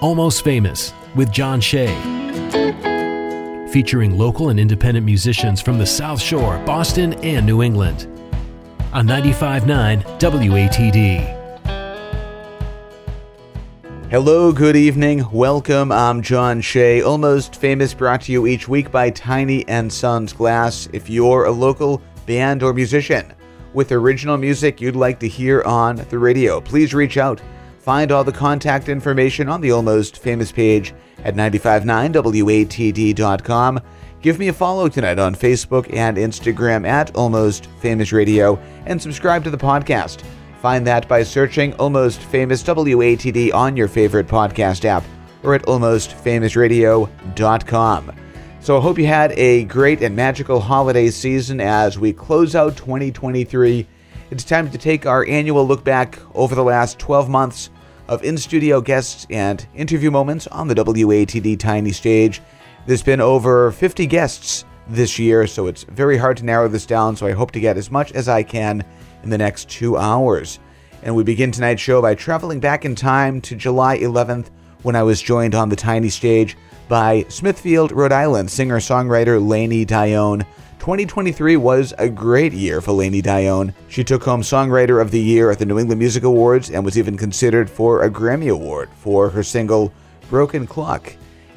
Almost Famous with John Shea. Featuring local and independent musicians from the South Shore, Boston, and New England. On 95.9 WATD. Hello, good evening, welcome. I'm John Shea, almost famous, brought to you each week by Tiny and Sons Glass. If you're a local band or musician with original music you'd like to hear on the radio, please reach out. Find all the contact information on the Almost Famous page at 959watd.com. Give me a follow tonight on Facebook and Instagram at Almost Famous Radio and subscribe to the podcast. Find that by searching Almost Famous WATD on your favorite podcast app or at almostfamousradio.com. So I hope you had a great and magical holiday season as we close out 2023. It's time to take our annual look back over the last 12 months of in studio guests and interview moments on the WATD Tiny Stage. There's been over 50 guests this year, so it's very hard to narrow this down, so I hope to get as much as I can in the next two hours. And we begin tonight's show by traveling back in time to July 11th when I was joined on the tiny stage by Smithfield, Rhode Island singer songwriter Lainey Dionne. 2023 was a great year for Lainey Dionne. She took home Songwriter of the Year at the New England Music Awards and was even considered for a Grammy Award for her single Broken Clock.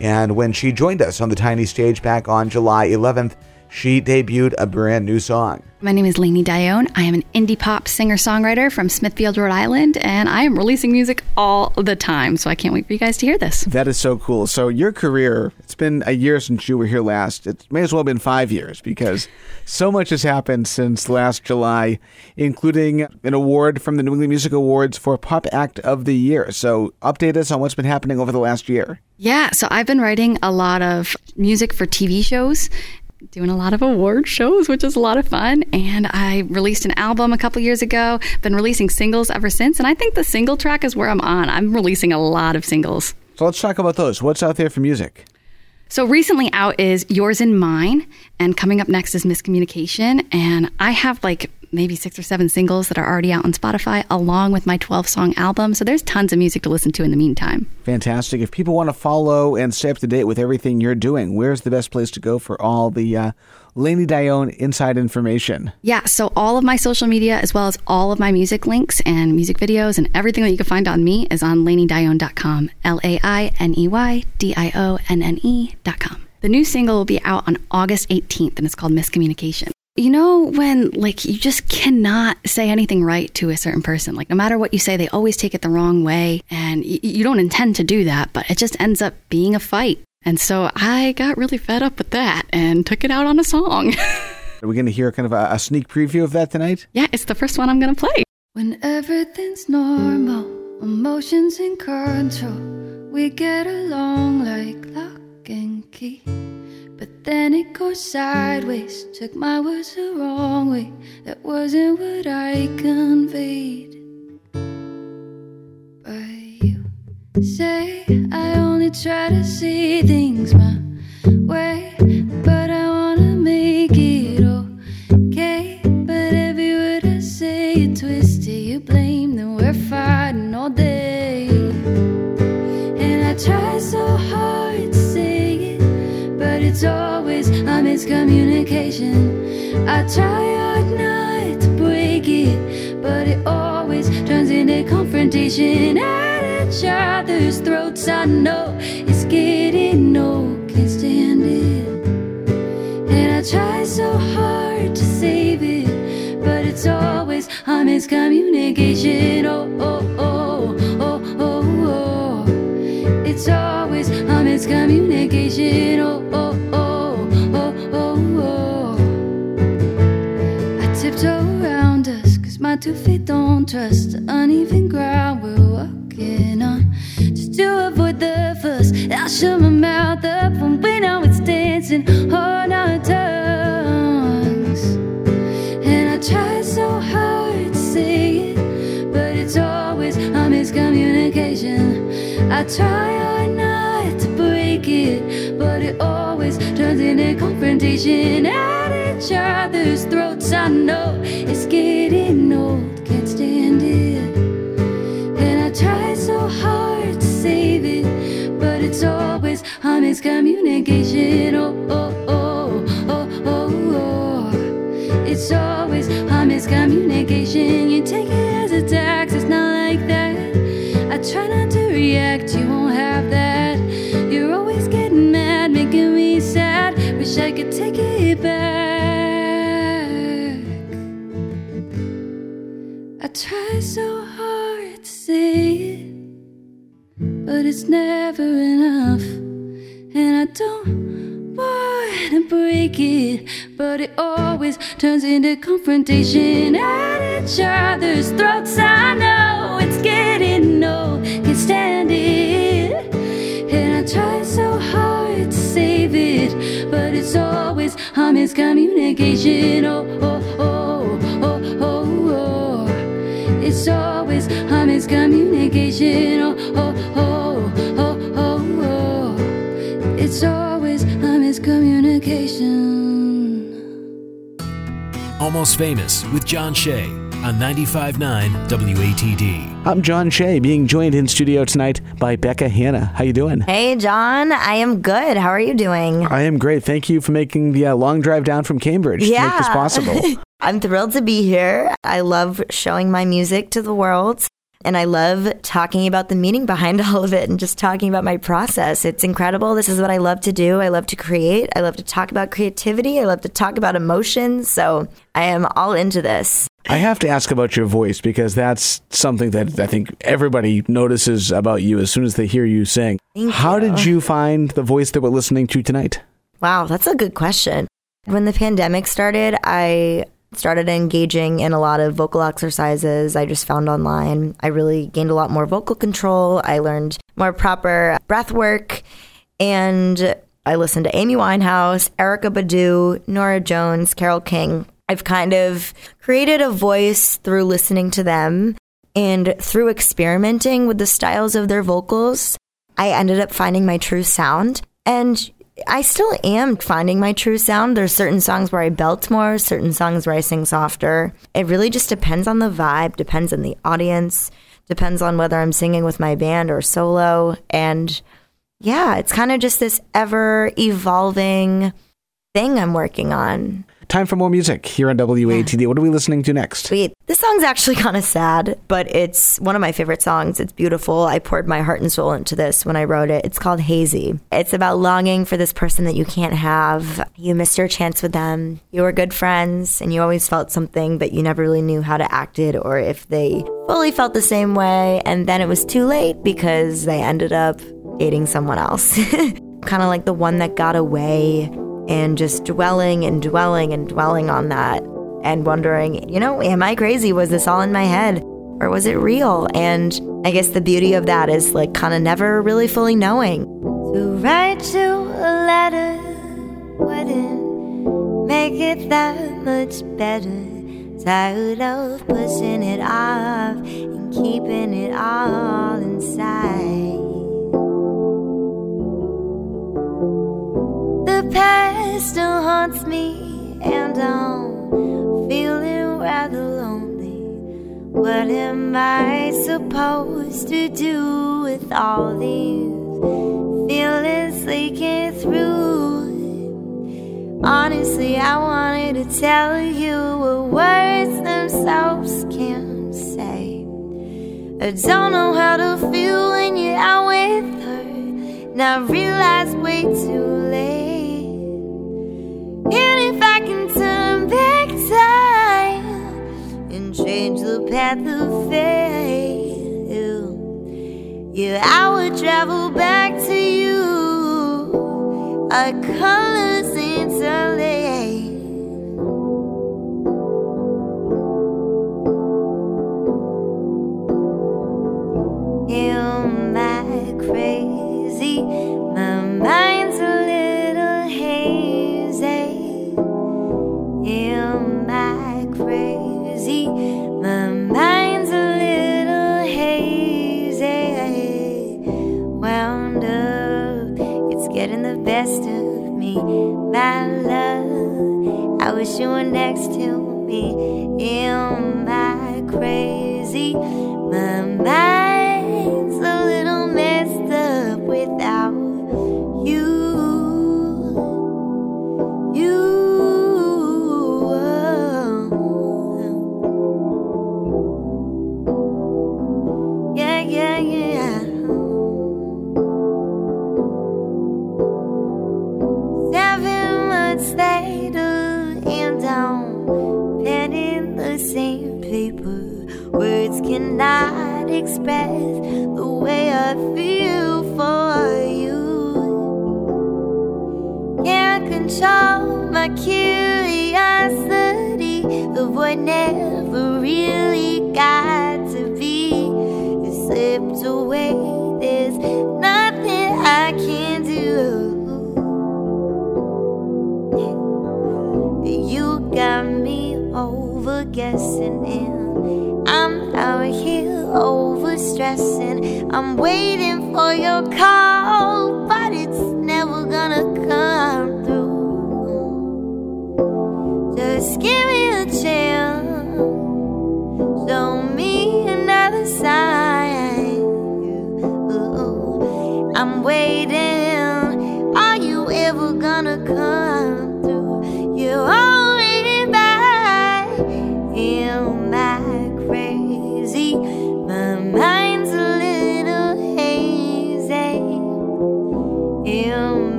And when she joined us on the tiny stage back on July 11th, she debuted a brand new song. My name is Lainey Dionne. I am an indie pop singer songwriter from Smithfield, Rhode Island, and I am releasing music all the time. So I can't wait for you guys to hear this. That is so cool. So, your career, it's been a year since you were here last. It may as well have been five years because so much has happened since last July, including an award from the New England Music Awards for Pop Act of the Year. So, update us on what's been happening over the last year. Yeah, so I've been writing a lot of music for TV shows doing a lot of award shows, which is a lot of fun. And I released an album a couple years ago, been releasing singles ever since. And I think the single track is where I'm on. I'm releasing a lot of singles. So let's talk about those. What's out there for music? So recently out is Yours and Mine, and coming up next is Miscommunication. And I have like maybe six or seven singles that are already out on Spotify, along with my 12 song album. So there's tons of music to listen to in the meantime. Fantastic. If people want to follow and stay up to date with everything you're doing, where's the best place to go for all the uh, Lainey Dionne inside information? Yeah, so all of my social media, as well as all of my music links and music videos and everything that you can find on me, is on laineydionne.com. L A I N E Y D I O N N E.com. The new single will be out on August 18th, and it's called Miscommunication. You know, when like you just cannot say anything right to a certain person, like no matter what you say, they always take it the wrong way. And y- you don't intend to do that, but it just ends up being a fight. And so I got really fed up with that and took it out on a song. Are we going to hear kind of a, a sneak preview of that tonight? yeah, it's the first one I'm going to play. When everything's normal, emotions in control, we get along like lock and key. Goes sideways, took my words the wrong way. That wasn't what I conveyed. But you say I only try to see things my way, I try hard not to break it, but it always turns into confrontation at each other's throats. I know it's getting old, can't stand it. And I try so hard to save it, but it's always a miscommunication. Oh, oh, oh, oh, oh, oh. It's always a miscommunication. Trust the uneven ground we're walking on. Just to avoid the fuss, I'll shut my mouth up when we know it's dancing on our tongues. And I try so hard to say it, but it's always a miscommunication. I try hard not to break it, but it always turns into confrontation at each other's throats. I know it's getting old, miscommunication. You take it as a tax, it's not like that. I try not to react, you won't have that. You're always getting mad, making me sad. Wish I could take it back. I try so hard to say it, but it's never enough. And I don't want to break it but it always turns into confrontation at each other's throats. I know it's getting old, can't stand it. And I try so hard to save it, but it's always a miscommunication. Oh, oh, oh, oh, oh, oh. It's always a miscommunication. Oh, oh, oh, Almost Famous with John Shea on 95.9 WATD. I'm John Shea, being joined in studio tonight by Becca Hannah. How you doing? Hey, John. I am good. How are you doing? I am great. Thank you for making the uh, long drive down from Cambridge to make this possible. I'm thrilled to be here. I love showing my music to the world. And I love talking about the meaning behind all of it and just talking about my process. It's incredible. This is what I love to do. I love to create. I love to talk about creativity. I love to talk about emotions. So I am all into this. I have to ask about your voice because that's something that I think everybody notices about you as soon as they hear you sing. Thank How you. did you find the voice that we're listening to tonight? Wow, that's a good question. When the pandemic started, I started engaging in a lot of vocal exercises I just found online. I really gained a lot more vocal control. I learned more proper breath work and I listened to Amy Winehouse, Erykah Badu, Norah Jones, Carole King. I've kind of created a voice through listening to them and through experimenting with the styles of their vocals. I ended up finding my true sound. And I still am finding my true sound. There's certain songs where I belt more, certain songs where I sing softer. It really just depends on the vibe, depends on the audience, depends on whether I'm singing with my band or solo. And yeah, it's kind of just this ever evolving thing I'm working on. Time for more music here on WATD. What are we listening to next? Sweet. This song's actually kind of sad, but it's one of my favorite songs. It's beautiful. I poured my heart and soul into this when I wrote it. It's called Hazy. It's about longing for this person that you can't have. You missed your chance with them. You were good friends and you always felt something, but you never really knew how to act it or if they fully felt the same way. And then it was too late because they ended up dating someone else. kind of like the one that got away and just dwelling and dwelling and dwelling on that and wondering, you know, am I crazy? Was this all in my head or was it real? And I guess the beauty of that is like kind of never really fully knowing. To write you a letter wouldn't make it that much better. Tired of pushing it off and keeping it all inside. The past still haunts me, and I'm feeling rather lonely. What am I supposed to do with all these feelings leaking through? Honestly, I wanted to tell you what words themselves can't say. I don't know how to feel when you're out with her. Now I realize way too late. And if I can turn back time and change the path of fate, yeah, I would travel back to you. Our colors interlace. My love, I wish you were next to me. in my crazy? My mind's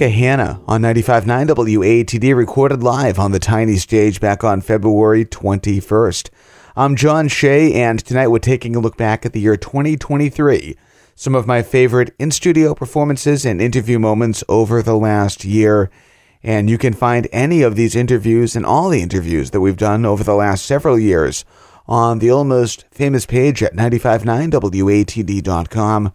you. Becca Hannah on 95.9 WATD recorded live on the tiny stage back on February 21st. I'm John Shea, and tonight we're taking a look back at the year 2023. Some of my favorite in studio performances and interview moments over the last year. And you can find any of these interviews and all the interviews that we've done over the last several years on the almost famous page at 959watd.com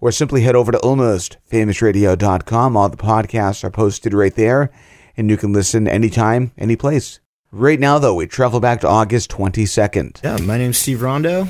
or simply head over to almostfamousradio.com. All the podcasts are posted right there, and you can listen anytime, any place. Right now, though, we travel back to August 22nd. Yeah, my name's Steve Rondo.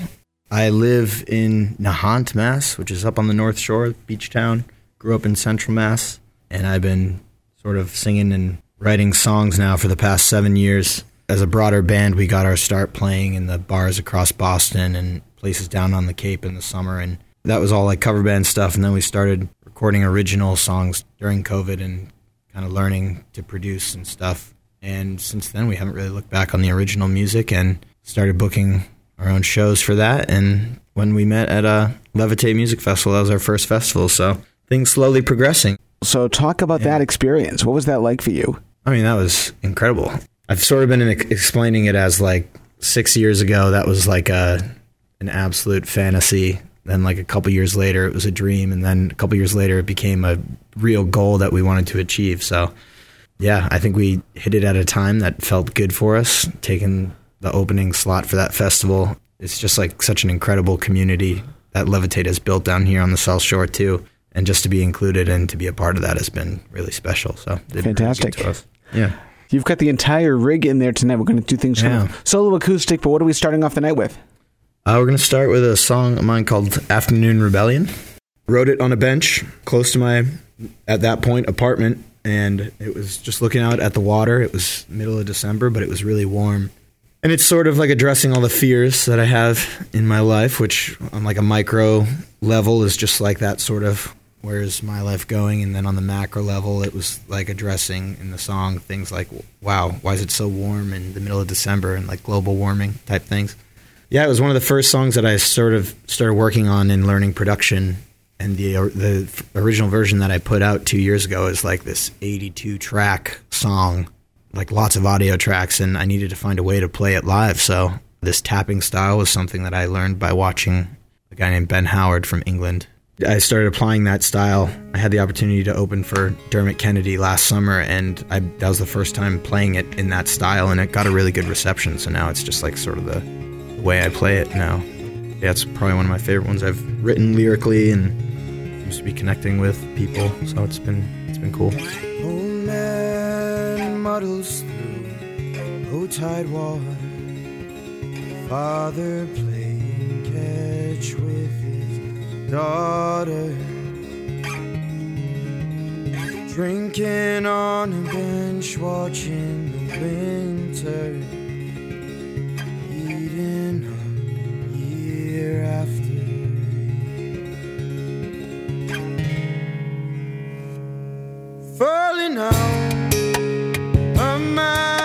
I live in Nahant, Mass, which is up on the North Shore, beach town. Grew up in Central Mass, and I've been sort of singing and writing songs now for the past seven years. As a broader band, we got our start playing in the bars across Boston and places down on the Cape in the summer, and that was all like cover band stuff. And then we started recording original songs during COVID and kind of learning to produce and stuff. And since then, we haven't really looked back on the original music and started booking our own shows for that. And when we met at a Levitate Music Festival, that was our first festival. So things slowly progressing. So talk about that experience. What was that like for you? I mean, that was incredible. I've sort of been ex- explaining it as like six years ago, that was like a an absolute fantasy. Then, like a couple years later, it was a dream, and then a couple years later, it became a real goal that we wanted to achieve. So, yeah, I think we hit it at a time that felt good for us. Taking the opening slot for that festival, it's just like such an incredible community that Levitate has built down here on the South Shore too. And just to be included and to be a part of that has been really special. So, really Fantastic. Yeah. You've got the entire rig in there tonight. We're going to do things kind of solo acoustic, but what are we starting off the night with? Uh, we're going to start with a song of mine called Afternoon Rebellion. Wrote it on a bench close to my, at that point, apartment. And it was just looking out at the water. It was middle of December, but it was really warm. And it's sort of like addressing all the fears that I have in my life, which on like a micro level is just like that sort of where's my life going? And then on the macro level, it was like addressing in the song things like, wow, why is it so warm in the middle of December and like global warming type things. Yeah, it was one of the first songs that I sort of started working on in learning production. And the the original version that I put out two years ago is like this 82 track song, like lots of audio tracks, and I needed to find a way to play it live. So this tapping style was something that I learned by watching a guy named Ben Howard from England I started applying that style. I had the opportunity to open for Dermot Kennedy last summer, and I, that was the first time playing it in that style, and it got a really good reception. So now it's just like sort of the way I play it now. Yeah, it's probably one of my favorite ones I've written lyrically, and seems to be connecting with people. So it's been it's been cool. Old man muddles through low tide water. Father playing catch with his daughter. Drinking on a bench, watching the winter. Year after. falling out of my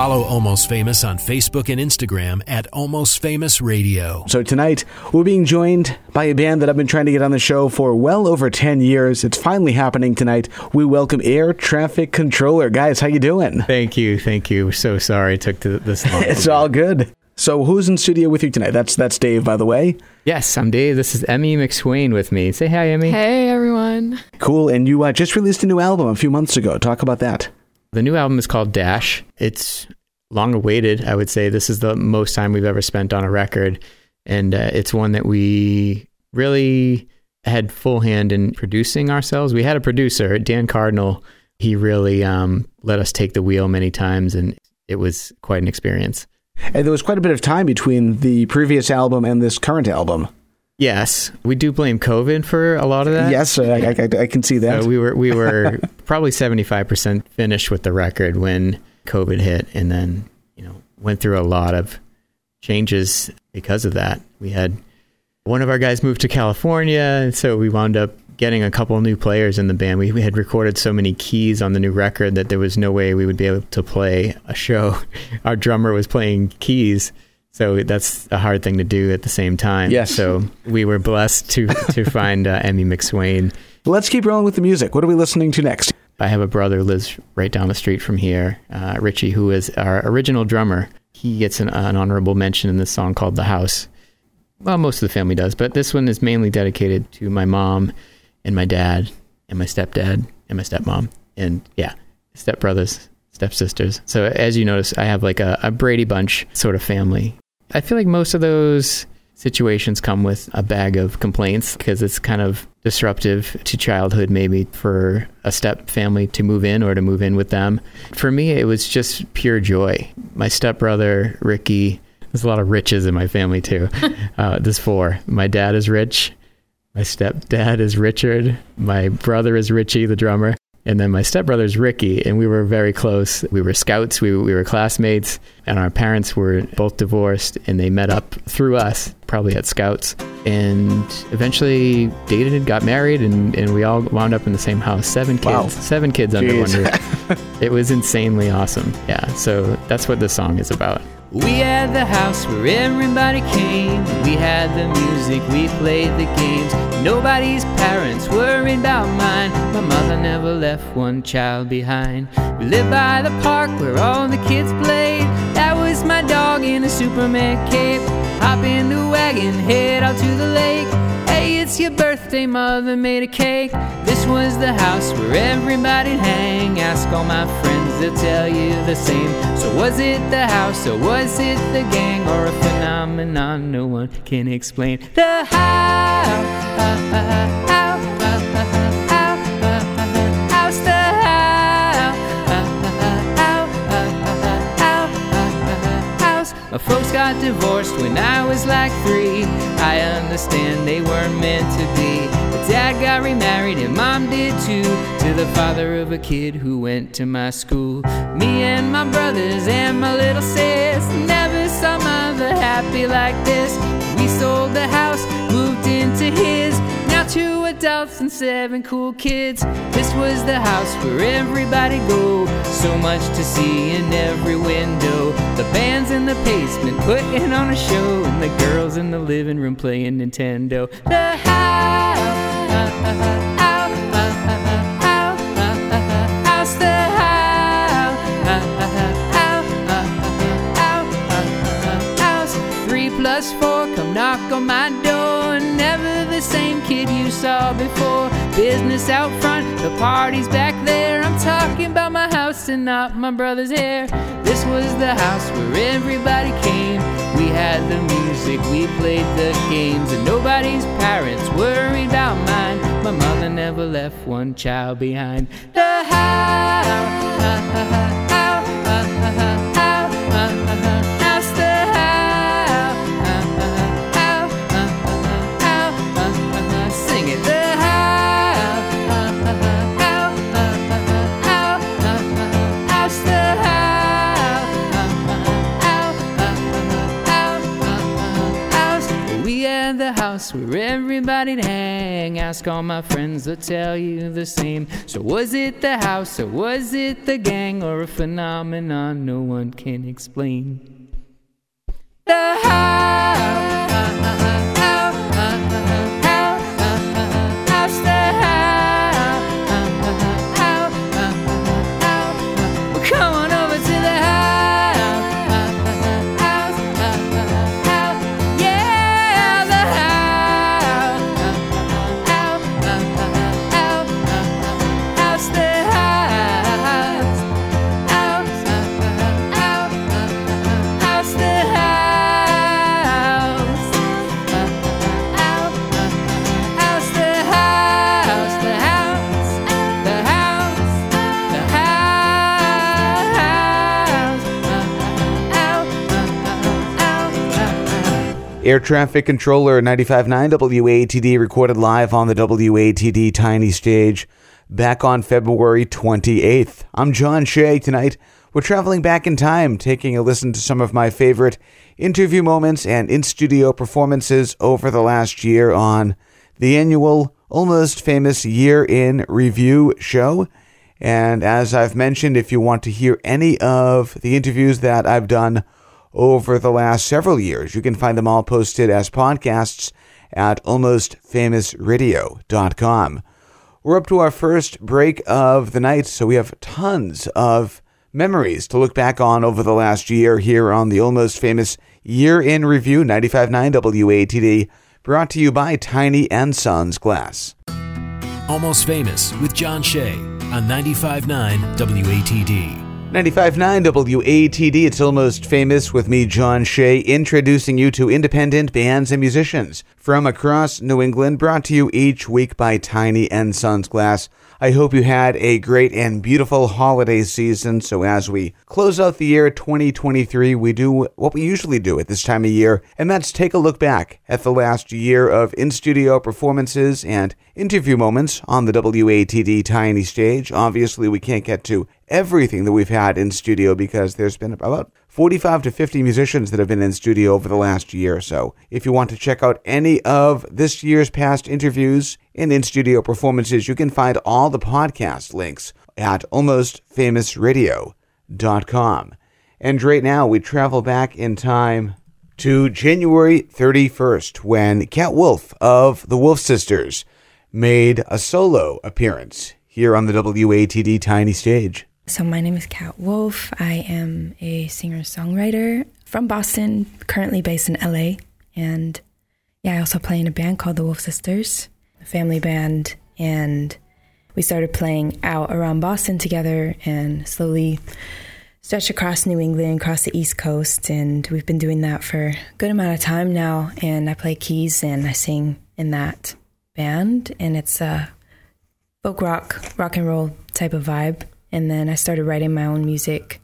Follow Almost Famous on Facebook and Instagram at Almost Famous Radio. So tonight we're being joined by a band that I've been trying to get on the show for well over 10 years. It's finally happening tonight. We welcome Air Traffic Controller. Guys, how you doing? Thank you, thank you. So sorry it took to this long. It's all good. So who's in studio with you tonight? That's that's Dave, by the way. Yes, I'm Dave. This is Emmy McSwain with me. Say hi, Emmy. Hey everyone. Cool. And you uh, just released a new album a few months ago. Talk about that. The new album is called Dash. It's long awaited. I would say this is the most time we've ever spent on a record, and uh, it's one that we really had full hand in producing ourselves. We had a producer, Dan Cardinal. He really um, let us take the wheel many times, and it was quite an experience. And there was quite a bit of time between the previous album and this current album. Yes, we do blame COVID for a lot of that. Yes, I, I, I can see that. So we were we were probably seventy five percent finished with the record when COVID hit, and then you know went through a lot of changes because of that. We had one of our guys moved to California, and so we wound up getting a couple new players in the band. We, we had recorded so many keys on the new record that there was no way we would be able to play a show. Our drummer was playing keys, so that's a hard thing to do at the same time. Yes. So we were blessed to to find uh, Emmy McSwain. Let's keep rolling with the music. What are we listening to next? I have a brother who lives right down the street from here, uh, Richie, who is our original drummer. He gets an, an honorable mention in this song called "The House." Well, most of the family does, but this one is mainly dedicated to my mom and my dad and my stepdad and my stepmom and yeah, stepbrothers, stepsisters. So as you notice, I have like a, a Brady Bunch sort of family. I feel like most of those situations come with a bag of complaints because it's kind of disruptive to childhood maybe for a step family to move in or to move in with them. For me, it was just pure joy. My stepbrother, Ricky, there's a lot of riches in my family too. uh, there's four. My dad is rich. My stepdad is Richard. My brother is Richie, the drummer. And then my stepbrother's Ricky, and we were very close. We were scouts, we, we were classmates, and our parents were both divorced, and they met up through us, probably at scouts, and eventually dated and got married, and, and we all wound up in the same house. Seven kids, Wow. seven kids under one roof. it was insanely awesome. Yeah, so that's what this song is about. We had the house where everybody came. We had the music, we played the games. Nobody's parents worried about mine. My mother never left one child behind. We lived by the park where all the kids played. That was my dog in a Superman cape. Hop in the wagon, head out to the lake. It's your birthday, mother made a cake. This was the house where everybody'd hang. Ask all my friends, they'll tell you the same. So, was it the house, or was it the gang, or a phenomenon no one can explain? The house, My folks got divorced when I was like three. I understand they weren't meant to be. But dad got remarried and mom did too. To the father of a kid who went to my school. Me and my brothers and my little sis never saw mother happy like this. We sold the house, moved into adults and seven cool kids. This was the house where everybody go. So much to see in every window. The bands in the basement putting on a show, and the girls in the living room playing Nintendo. The house, before. Business out front, the party's back there. I'm talking about my house and not my brother's hair. This was the house where everybody came. We had the music, we played the games, and nobody's parents worried about mine. My mother never left one child behind. The house, where everybody'd hang. Ask all my friends, they'll tell you the same. So was it the house, or was it the gang, or a phenomenon no one can explain? The house, Air traffic controller 95.9 WATD recorded live on the WATD Tiny Stage back on February 28th. I'm John Shea. Tonight, we're traveling back in time, taking a listen to some of my favorite interview moments and in studio performances over the last year on the annual Almost Famous Year in Review show. And as I've mentioned, if you want to hear any of the interviews that I've done over the last several years, you can find them all posted as podcasts at almostfamousradio.com. We're up to our first break of the night, so we have tons of memories to look back on over the last year here on the almost famous Year in Review 95.9 WATD, brought to you by Tiny and Sons Glass. Almost Famous with John Shea on 95.9 WATD. 95.9 WATD, it's almost famous with me, John Shea, introducing you to independent bands and musicians from across New England, brought to you each week by Tiny and Sons Glass. I hope you had a great and beautiful holiday season. So, as we close out the year 2023, we do what we usually do at this time of year, and that's take a look back at the last year of in studio performances and interview moments on the WATD Tiny Stage. Obviously, we can't get to everything that we've had in studio because there's been about 45 to 50 musicians that have been in studio over the last year or so. If you want to check out any of this year's past interviews and in studio performances, you can find all the podcast links at almostfamousradio.com. And right now, we travel back in time to January 31st when Kat Wolff of the Wolff Sisters made a solo appearance here on the WATD Tiny Stage. So, my name is Kat Wolff. I am a singer songwriter from Boston, currently based in LA. And yeah, I also play in a band called the Wolff Sisters, a family band. And we started playing out around Boston together and slowly stretched across New England, across the East Coast. And we've been doing that for a good amount of time now. And I play keys and I sing in that band. And it's a folk rock, rock and roll type of vibe. And then I started writing my own music,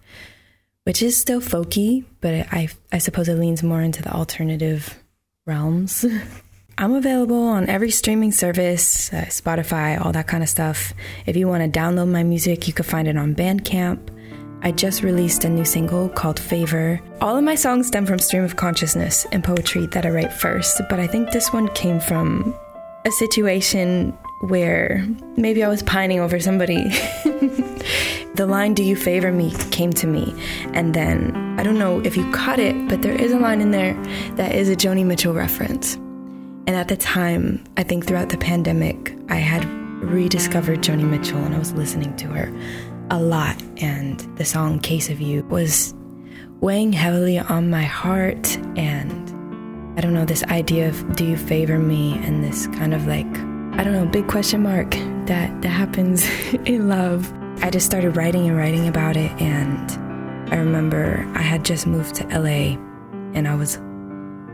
which is still folky, but I, I suppose it leans more into the alternative realms. I'm available on every streaming service, uh, Spotify, all that kind of stuff. If you want to download my music, you can find it on Bandcamp. I just released a new single called Favor. All of my songs stem from stream of consciousness and poetry that I write first, but I think this one came from a situation where maybe I was pining over somebody. the line, Do you favor me, came to me. And then, I don't know if you caught it, but there is a line in there that is a Joni Mitchell reference. And at the time, I think throughout the pandemic, I had rediscovered Joni Mitchell and I was listening to her a lot. And the song Case of You was weighing heavily on my heart. And I don't know, this idea of do you favor me and this kind of like, I don't know, big question mark that, that happens in love. I just started writing and writing about it. And I remember I had just moved to LA and I was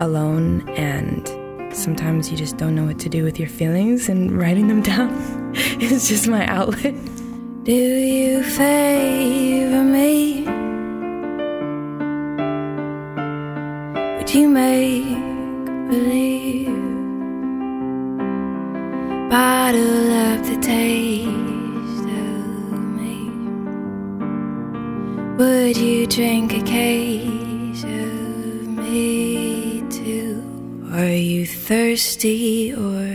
alone. And sometimes you just don't know what to do with your feelings, and writing them down is just my outlet. Do you favor me? Would you make believe? Bottle up the taste of me. Would you drink a case of me too? Are you thirsty or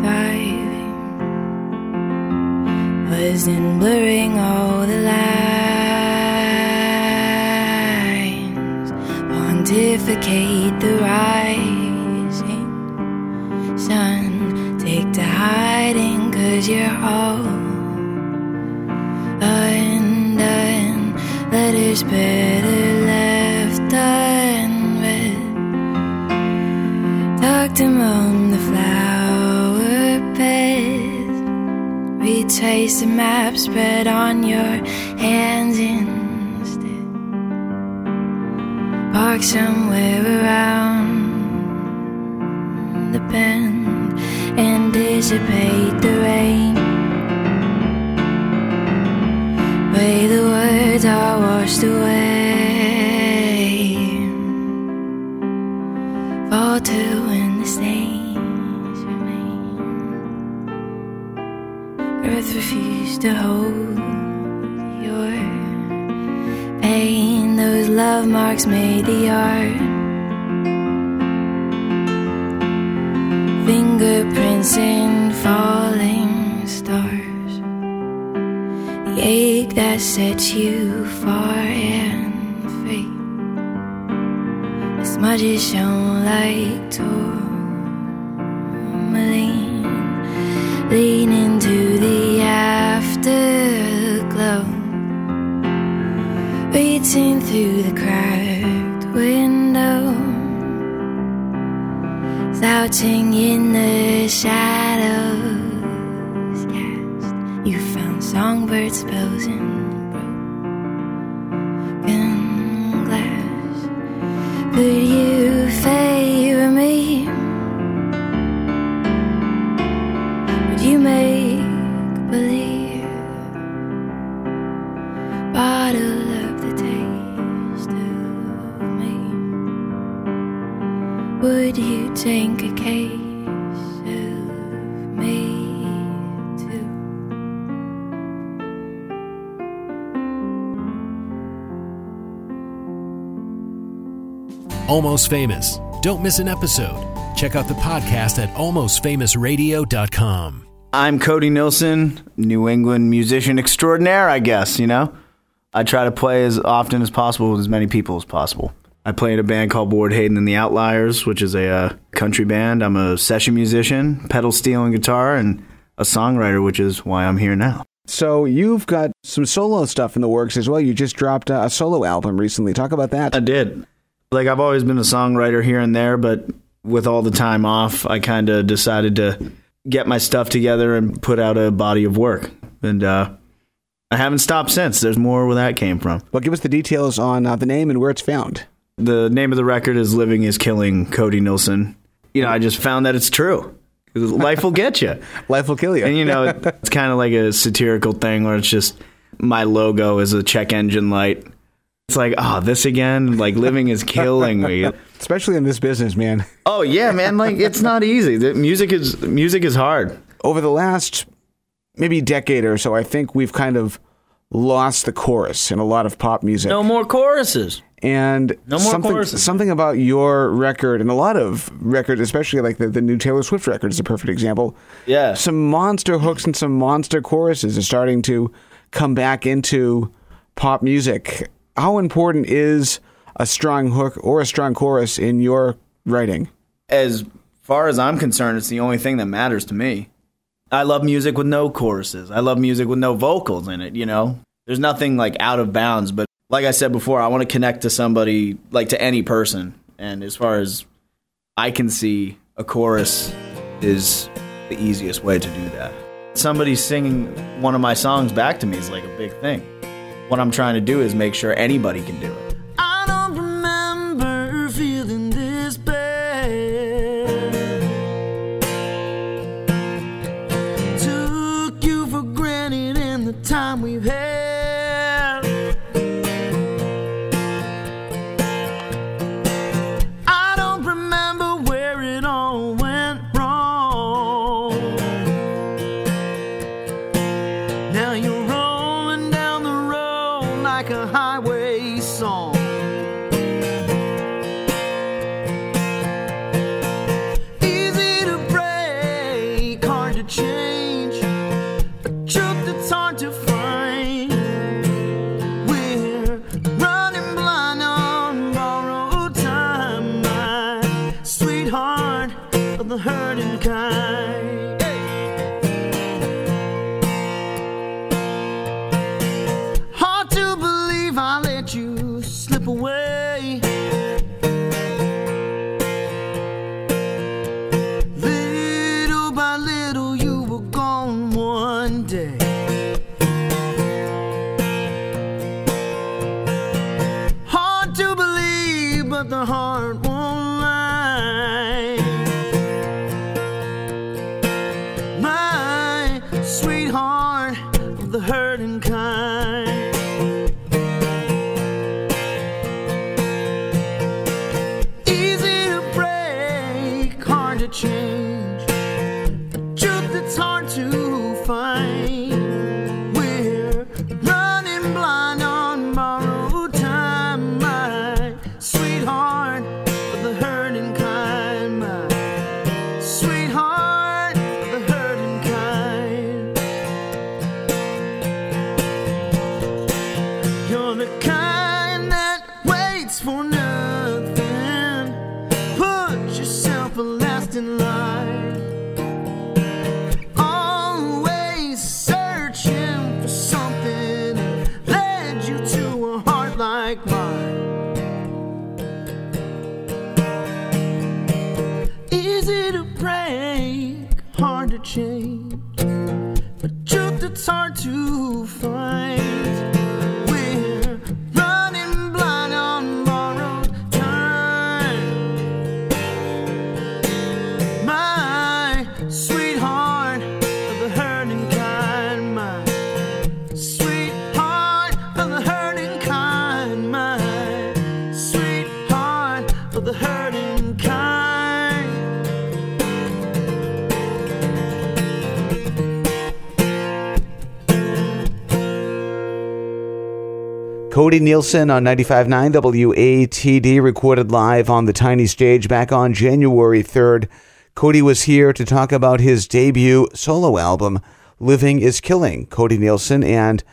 thriving? Wasn't blurring all the lines. Pontificate the rising sun. Take to hiding cause you're all undone. Letters better left unread. Tucked among the flower beds. Retrace the map spread on your hands instead. Park somewhere around the bend and dissipate the rain. Way the words are washed away, fall to and the stains remain. Earth refused to hold your pain. Those love marks made the art. In falling stars. The ache that sets you far and free. The smudges shone like tourmaline, leaning to the afterglow, reaching through the cracked slouching in the shadows. Cast, you found songbirds spells Almost Famous. Don't miss an episode. Check out the podcast at almostfamousradio.com. I'm Cody Nilsen, New England musician extraordinaire, I guess, you know? I try to play as often as possible with as many people as possible. I play in a band called Ward Hayden and the Outliers, which is a uh, country band. I'm a session musician, pedal steel and guitar, and a songwriter, which is why I'm here now. So you've got some solo stuff in the works as well. You just dropped a, a solo album recently. Talk about that. I did. Like, I've always been a songwriter here and there, but with all the time off, I kind of decided to get my stuff together and put out a body of work. And uh, I haven't stopped since. There's more where that came from. Well, give us the details on uh, the name and where it's found. The name of the record is Living is Killing Cody Nilsen. You know, I just found that it's true. Life will get you. Life will kill you. And, you know, it's kind of like a satirical thing where it's just my logo is a check engine light. It's like, oh, this again? Like, living is killing me. Especially in this business, man. Oh, yeah, man. Like, it's not easy. The music is music is hard. Over the last maybe decade or so, I think we've kind of lost the chorus in a lot of pop music. No more choruses. And No more something, choruses. something about your record and a lot of records, especially like the, the new Taylor Swift record is a perfect example. Yeah. Some monster hooks and some monster choruses are starting to come back into pop music. How important is a strong hook or a strong chorus in your writing? As far as I'm concerned, it's the only thing that matters to me. I love music with no choruses. I love music with no vocals in it, you know? There's nothing like out of bounds, but like I said before, I want to connect to somebody, like to any person. And as far as I can see, a chorus is the easiest way to do that. Somebody singing one of my songs back to me is like a big thing. What I'm trying to do is make sure anybody can do it. Cody Nilsen on 95.9 WATD recorded live on the tiny stage back on January 3rd. Cody was here to talk about his debut solo album, Living is Killing, Cody Nilsen, and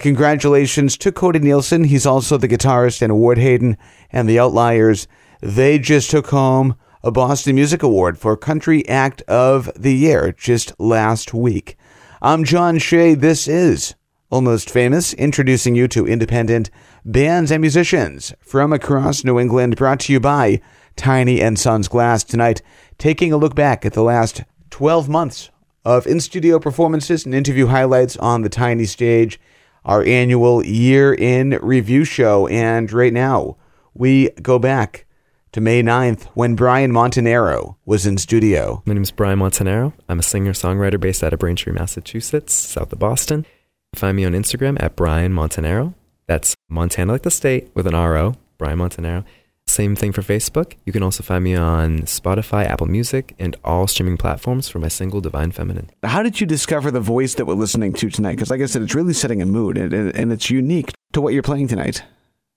congratulations to Cody Nilsen. He's also the guitarist in Award Hayden and the Outliers. They just took home a Boston Music Award for Country Act of the Year just last week. I'm John Shea. This is Almost Famous, introducing you to independent bands and musicians from across New England, brought to you by Tiny and Sons Glass tonight, taking a look back at the last 12 months of in studio performances and interview highlights on the Tiny Stage, our annual year in review show. And right now, we go back to May 9th when Brian Montanaro was in studio. My name is Brian Montanaro. I'm a singer songwriter based out of Braintree, Massachusetts, south of Boston. Find me on Instagram at Brian Montanaro. That's Montana like the state with an RO, Brian Montanaro. Same thing for Facebook. You can also find me on Spotify, Apple Music, and all streaming platforms for my single Divine Feminine. How did you discover the voice that we're listening to tonight? Because, like I said, it's really setting a mood and, and, and it's unique to what you're playing tonight.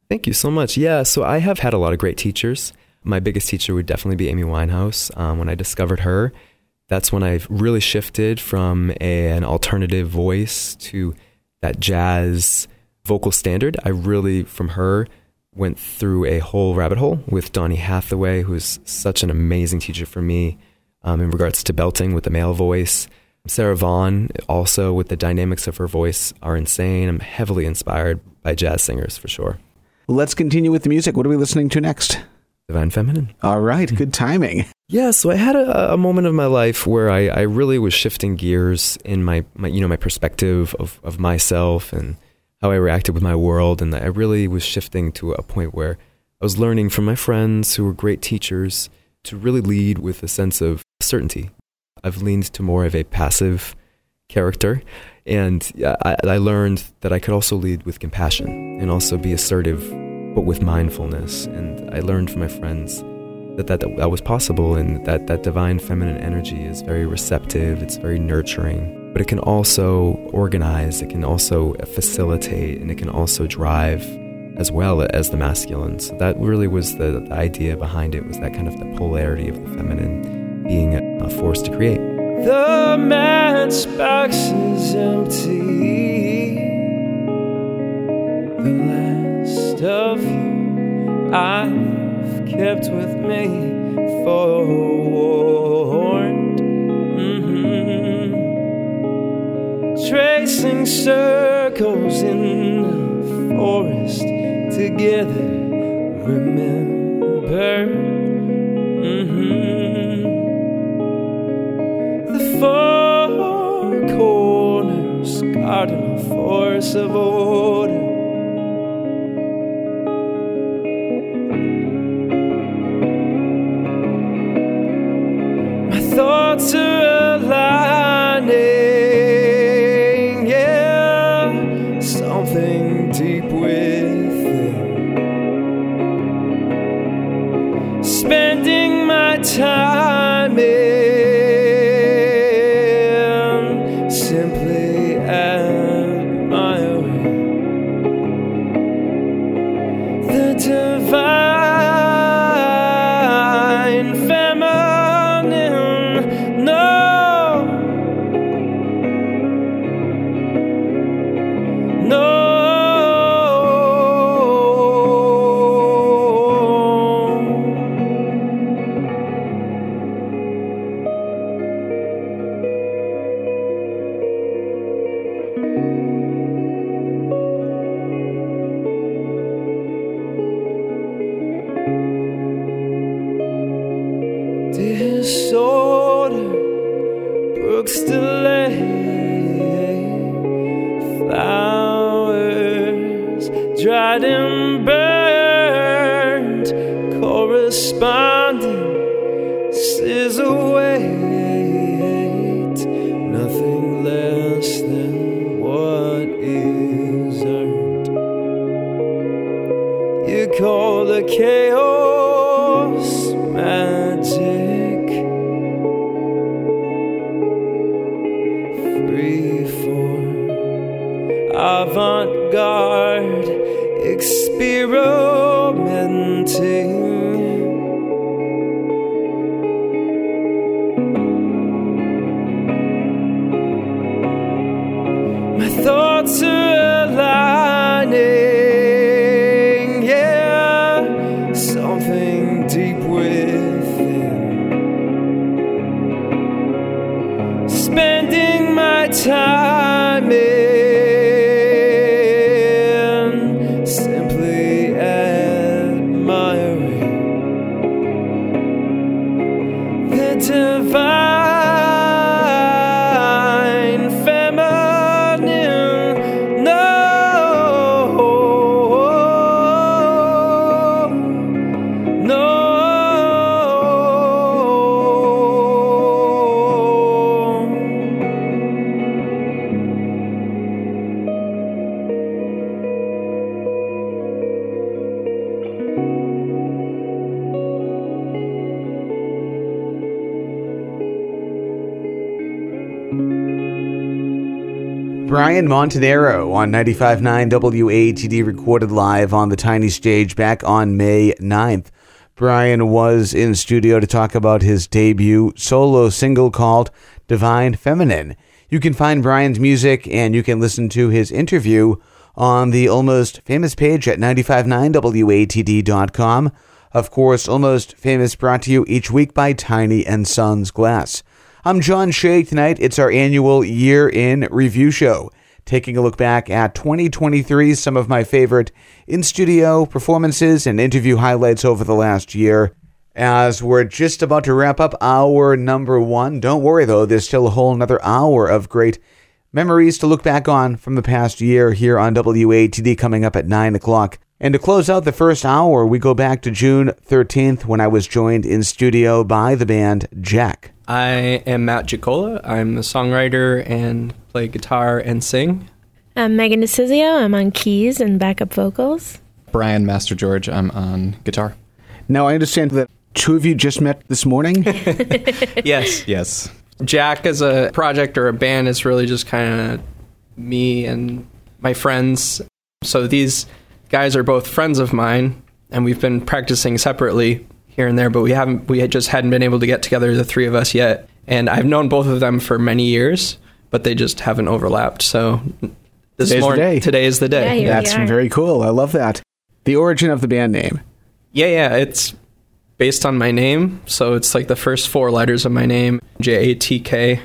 Thank you so much. Yeah, so I have had a lot of great teachers. My biggest teacher would definitely be Amy Winehouse. Um, when I discovered her, that's when I really shifted from a, an alternative voice to that jazz vocal standard. I really, from her, went through a whole rabbit hole with Donny Hathaway, who's such an amazing teacher for me um, in regards to belting with the male voice. Sarah Vaughan, also with the dynamics of her voice, are insane. I'm heavily inspired by jazz singers for sure. Let's continue with the music. What are we listening to next? Divine Feminine. All right, good timing. Yeah, so I had a, a moment of my life where I, I really was shifting gears in my, my you know my perspective of, of myself and how I reacted with my world, and I really was shifting to a point where I was learning from my friends who were great teachers to really lead with a sense of certainty. I've leaned to more of a passive character, and I, I learned that I could also lead with compassion and also be assertive, but with mindfulness. And I learned from my friends that that, that was possible, and that that divine feminine energy is very receptive. It's very nurturing, but it can also organize. It can also facilitate, and it can also drive as well as the masculine. So that really was the, the idea behind it. Was that kind of the polarity of the feminine being a, a force to create. The matchbox is empty. The last of you I've kept with me forewarned. Mhm. Tracing circles in the forest together. Remember. Mhm the four corners guarding a force of order. Montanaro on 95.9 WATD recorded live on the tiny stage back on May 9th. Brian was in studio to talk about his debut solo single called Divine Feminine. You can find Brian's music and you can listen to his interview on the Almost Famous page at 959watd.com. Of course, Almost Famous brought to you each week by Tiny and Sons Glass. I'm John Shea. Tonight, it's our annual year in review show, taking a look back at 2023, some of my favorite in studio performances and interview highlights over the last year. As we're just about to wrap up our number one, don't worry though, there's still a whole another hour of great memories to look back on from the past year here on WATD coming up at 9 o'clock. And to close out the first hour, we go back to June 13th when I was joined in studio by the band JATK. I am Matt Giacola. I'm the songwriter and play guitar and sing. I'm Megan DeCizio. I'm on keys and backup vocals. Brian Master George. I'm on guitar. Now, I understand that two of you just met this morning. yes. Yes. JATK as a project or a band is really just kind of me and my friends. So these guys are both friends of mine, and we've been practicing separately here and there, but we haven't we had just hadn't been able to get together the three of us yet. And I've known both of them for many years, but they just haven't overlapped. So this Today's the day. today is the day. That's very cool. I love that. The origin of the band name. Yeah, yeah, it's based on my name. So it's like the first four letters of my name, J A T K.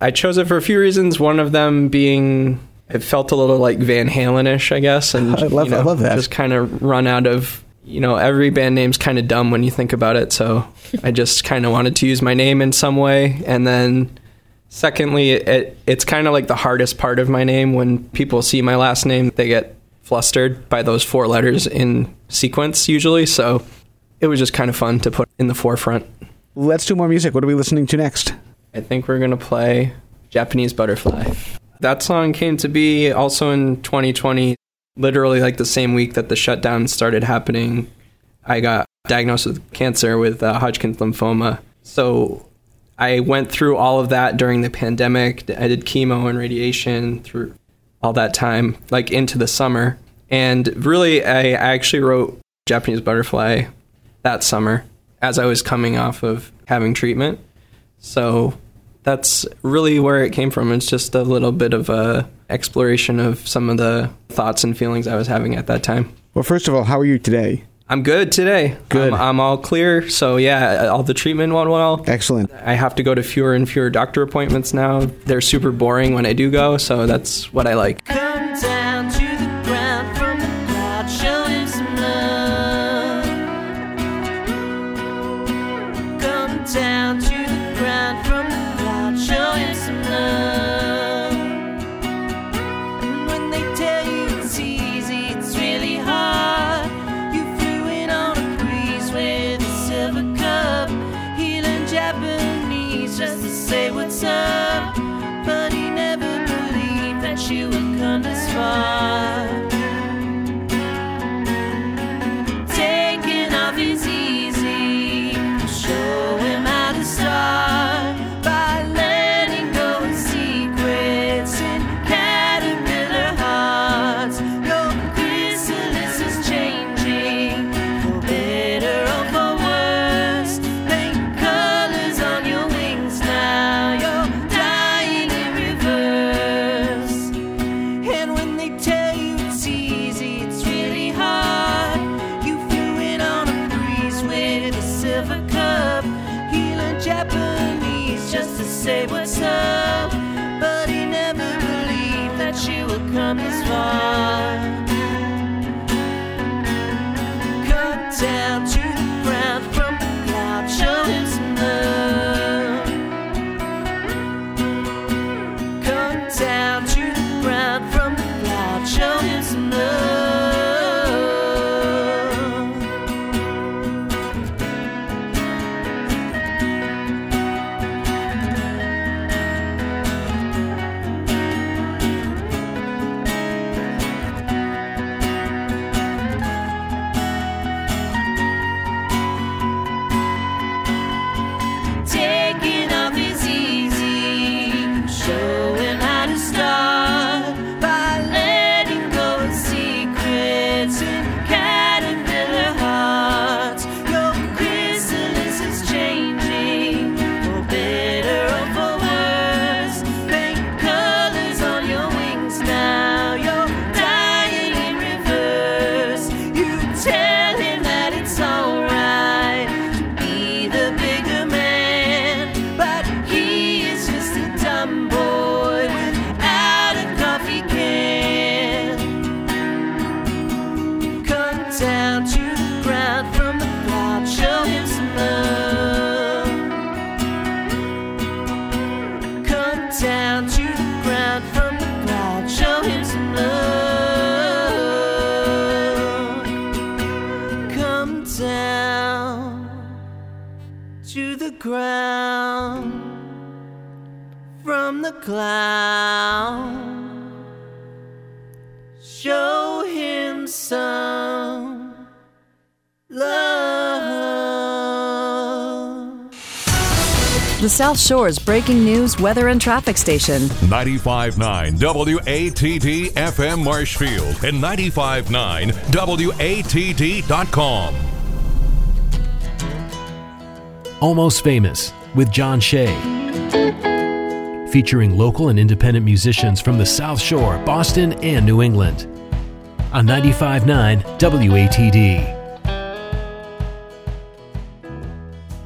I chose it for a few reasons. One of them being it felt a little like Van Halen-ish, I guess, and I love- you know, I love that. Just kind of run out of you know every band name's kind of dumb when you think about it. So I just kind of wanted to use my name in some way, and then secondly, it it's kind of like the hardest part of my name. When people see my last name, they get flustered by those four letters in sequence usually. So it was just kind of fun to put in the forefront. Let's do more music. What are we listening to next? I think we're going to play Japanese Butterfly. That song came to be also in 2020, literally like the same week that the shutdown started happening. I got diagnosed with cancer with uh, Hodgkin's lymphoma. So I went through all of that during the pandemic. I did chemo and radiation through all that time, like into the summer. And really, I I actually wrote Japanese Butterfly that summer as I was coming off of having treatment. So that's really where it came from. It's just a little bit of a exploration of some of the thoughts and feelings I was having at that time. Well, first of all, how are you today? I'm good today. Good. I'm, I'm all clear. So yeah, all the treatment went well. Excellent. I have to go to fewer and fewer doctor appointments now. They're super boring when I do go, so that's what I like. you South Shore's breaking news, weather, and traffic station. 95.9 WATD FM Marshfield and 95.9 WATD.com. Almost Famous with John Shea. Featuring local and independent musicians from the South Shore, Boston, and New England. On 95.9 WATD.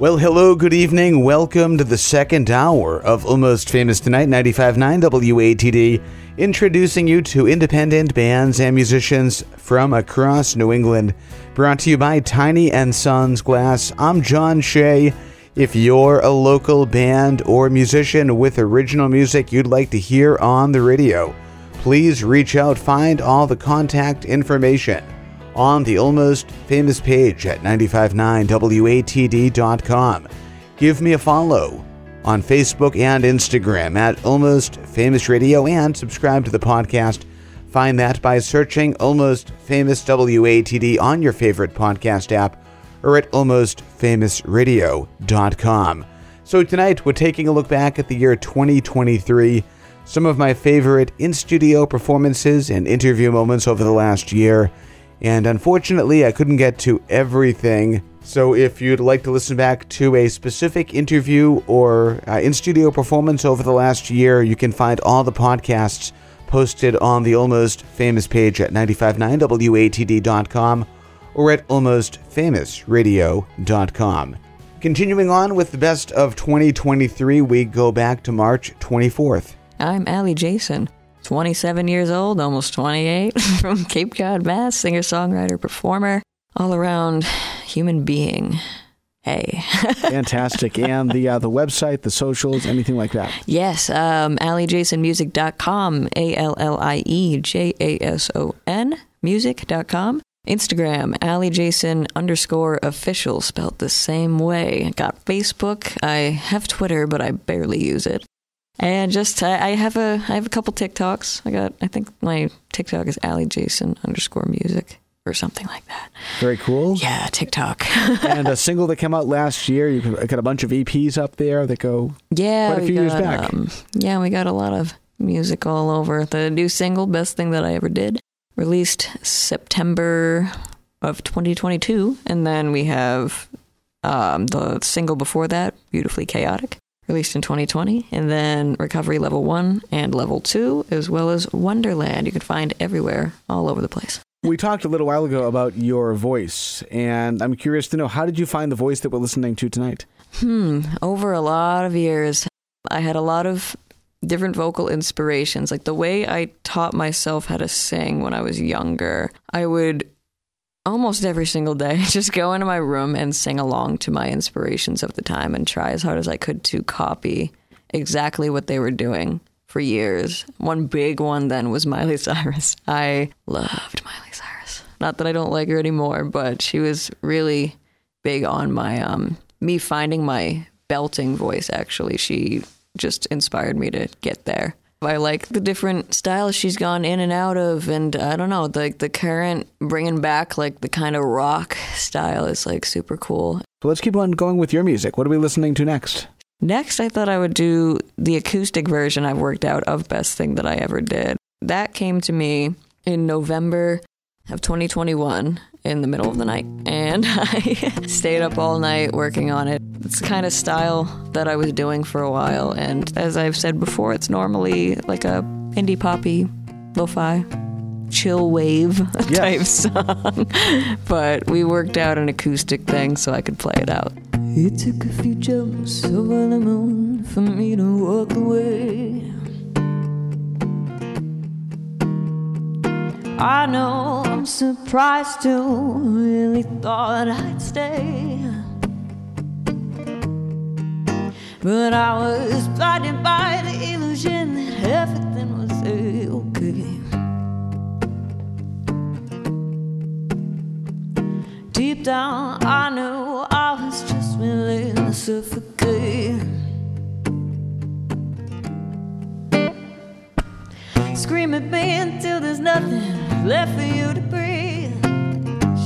Well, hello, good evening. Welcome to the second hour of Almost Famous Tonight, 95.9 WATD, introducing you to independent bands and musicians from across New England. Brought to you by Tiny and Sons Glass. I'm John Shea. If you're a local band or musician with original music you'd like to hear on the radio, please reach out, find all the contact information on the Almost Famous page at 959watd.com. Give me a follow on Facebook and Instagram at Almost Famous Radio and subscribe to the podcast. Find that by searching Almost Famous WATD on your favorite podcast app or at almostfamousradio.com. So tonight we're taking a look back at the year 2023, some of my favorite in-studio performances and interview moments over the last year. And unfortunately, I couldn't get to everything. So if you'd like to listen back to a specific interview or uh, in studio performance over the last year, you can find all the podcasts posted on the Almost Famous page at 959watd.com or at almostfamousradio.com. Continuing on with the best of 2023, we go back to March 24th. I'm Allie Jason, 27 years old, almost 28, from Cape Cod, Mass, singer, songwriter, performer, all around human being. Hey. Fantastic. And the uh, the website, the socials, anything like that. yes, um, AllieJasonMusic.com, A L L I E J A S O N, music.com. Instagram, Allie Jason underscore official, spelled the same way. Got Facebook. I have Twitter, but I barely use it. And just I, I have a I have a couple TikToks. I got I think my TikTok is Allie Jason underscore music or something like that. Very cool. Yeah, TikTok. and a single that came out last year. You got a bunch of EPs up there that go Yeah, quite a few years back. um, yeah, we got a lot of music all over. The new single, "Best Thing That I Ever Did," released September of 2022, and then we have um, the single before that, "Beautifully Chaotic," released in 2020, and then "Recovery Level One" and "Level Two, as well as "Wonderland." You can find everywhere, all over the place. We talked a little while ago about your voice, and I'm curious to know how did you find the voice that we're listening to tonight? Hmm. Over a lot of years, I had a lot of different vocal inspirations. Like the way I taught myself how to sing when I was younger, I would almost every single day just go into my room and sing along to my inspirations of the time and try as hard as I could to copy exactly what they were doing for years. One big one then was Miley Cyrus. I loved Miley Cyrus. Not that I don't like her anymore, but she was really big on my um me finding my belting voice actually. She just inspired me to get there. I like the different styles she's gone in and out of, and I don't know, like the current bringing back like the kind of rock style is like super cool. So let's keep on going with your music. What are we listening to next? Next, I thought I would do the acoustic version I've worked out of Best Thing That I Ever Did. That came to me in November of 2021 in the middle of the night, and I stayed up all night working on it. It's the kind of style that I was doing for a while, and as I've said before, it's normally like a indie poppy, lo-fi, chill wave type song. but we worked out an acoustic thing so I could play it out. It took a few jumps over the moon for me to walk away. I know I'm surprised too, really thought I'd stay. But I was blinded by the illusion that everything was okay. Deep down, I knew I was just willing to suffocate. Scream at me until there's nothing left for you to breathe.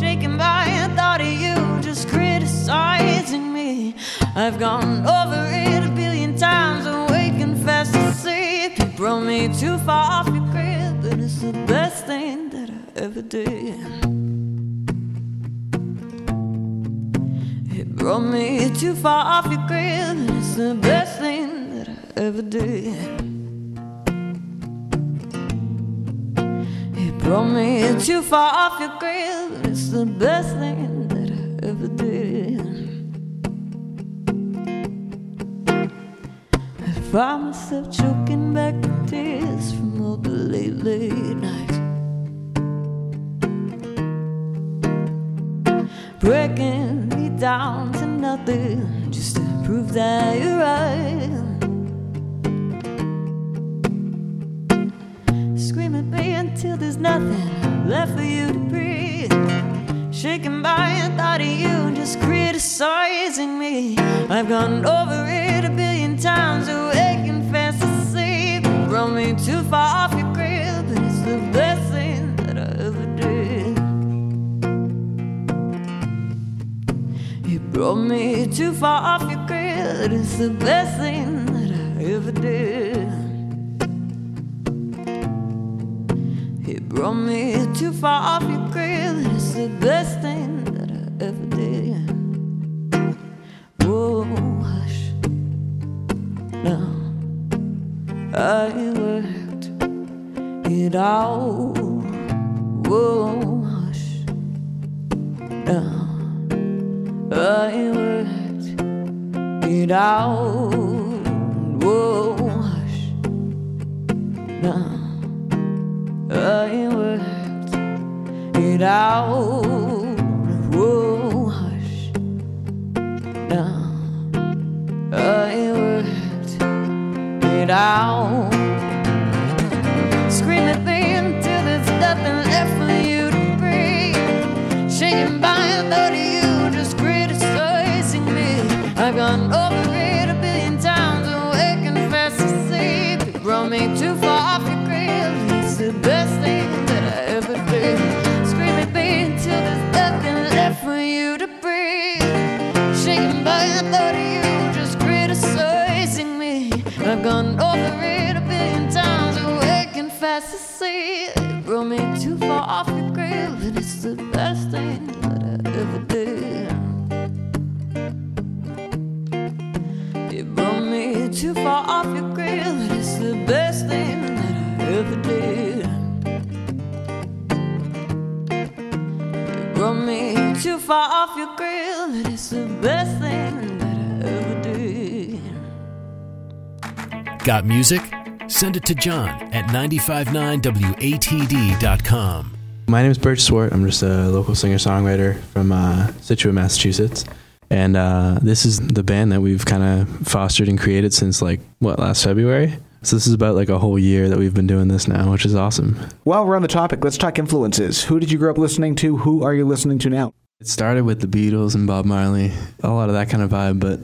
Shaken by a thought of you just criticizing me. I've gone over it a billion times, awake and fast asleep. You brought me too far off your crib, but it's the best thing that I ever did. It brought me too far off your crib, and it's the best thing that I ever did. It brought me too far off your and it's the best thing that I ever did. Find myself choking back the tears from all the late, late nights. breaking me down to nothing just to prove that you're right. Scream at me until there's nothing left for you to breathe. Shaken by a thought of you just criticizing me. I've gone over it a times, awake and fast asleep. Brought me too far off your crib, but it's the best thing that I ever did. You brought me too far off your grid. It's the best thing that I ever did. You brought me too far off your grid. It's the best thing that I ever did. Whoa. Now I worked it out. Whoa, hush. Now. I worked it out. Whoa, hush. Now I it it out. Scream at me until there's nothing left for you to breathe. Shaking by a thought of you just criticizing me. I've gone over music? Send it to John at 959watd.com. My name is Birch Swart. I'm just a local singer songwriter from uh, Scituate, Massachusetts. And uh, this is the band that we've kind of fostered and created since like, what, last February? So this is about like a whole year that we've been doing this now, which is awesome. While we're on the topic, let's talk influences. Who did you grow up listening to? Who are you listening to now? It started with the Beatles and Bob Marley, a lot of that kind of vibe, but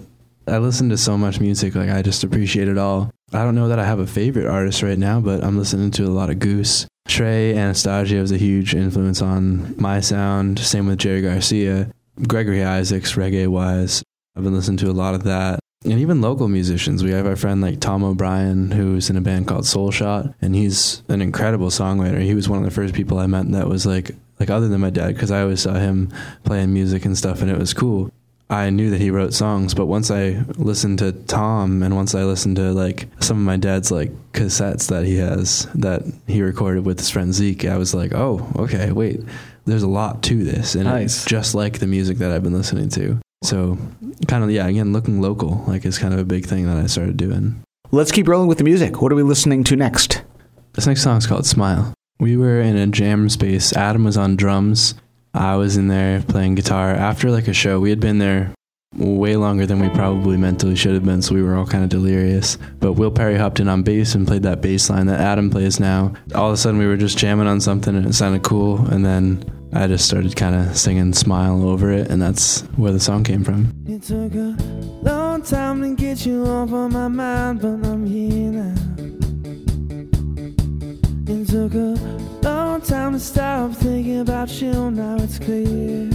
I listen to so much music, like I just appreciate it all. I don't know that I have a favorite artist right now, but I'm listening to a lot of Goose. Trey Anastasio was a huge influence on my sound. Same with Jerry Garcia, Gregory Isaacs, reggae wise. I've been listening to a lot of that. And even local musicians. We have our friend like Tom O'Brien, who's in a band called Soul Shot, and he's an incredible songwriter. He was one of the first people I met that was like, like other than my dad, because I always saw him playing music and stuff, and it was cool. I knew that he wrote songs, but once I listened to Tom and once I listened to like some of my dad's like cassettes that he has that he recorded with his friend Zeke, I was like, oh, okay, wait, there's a lot to this, and Nice. it's just like the music that I've been listening to. So, kind of yeah, again, looking local like is kind of a big thing that I started doing. Let's keep rolling with the music. What are we listening to next? This next song is called Smile. We were in a jam space. Adam was on drums. I was in there playing guitar. After like a show, we had been there way longer than we probably mentally should have been, so we were all kind of delirious. But Will Perry hopped in on bass and played that bass line that Adam plays now. All of a sudden, we were just jamming on something and it sounded cool. And then I just started kind of singing Smile over it, and that's where the song came from. It took a long time to get you off of my mind, but I'm here now. It took a long time to stop thinking about you, now it's clear.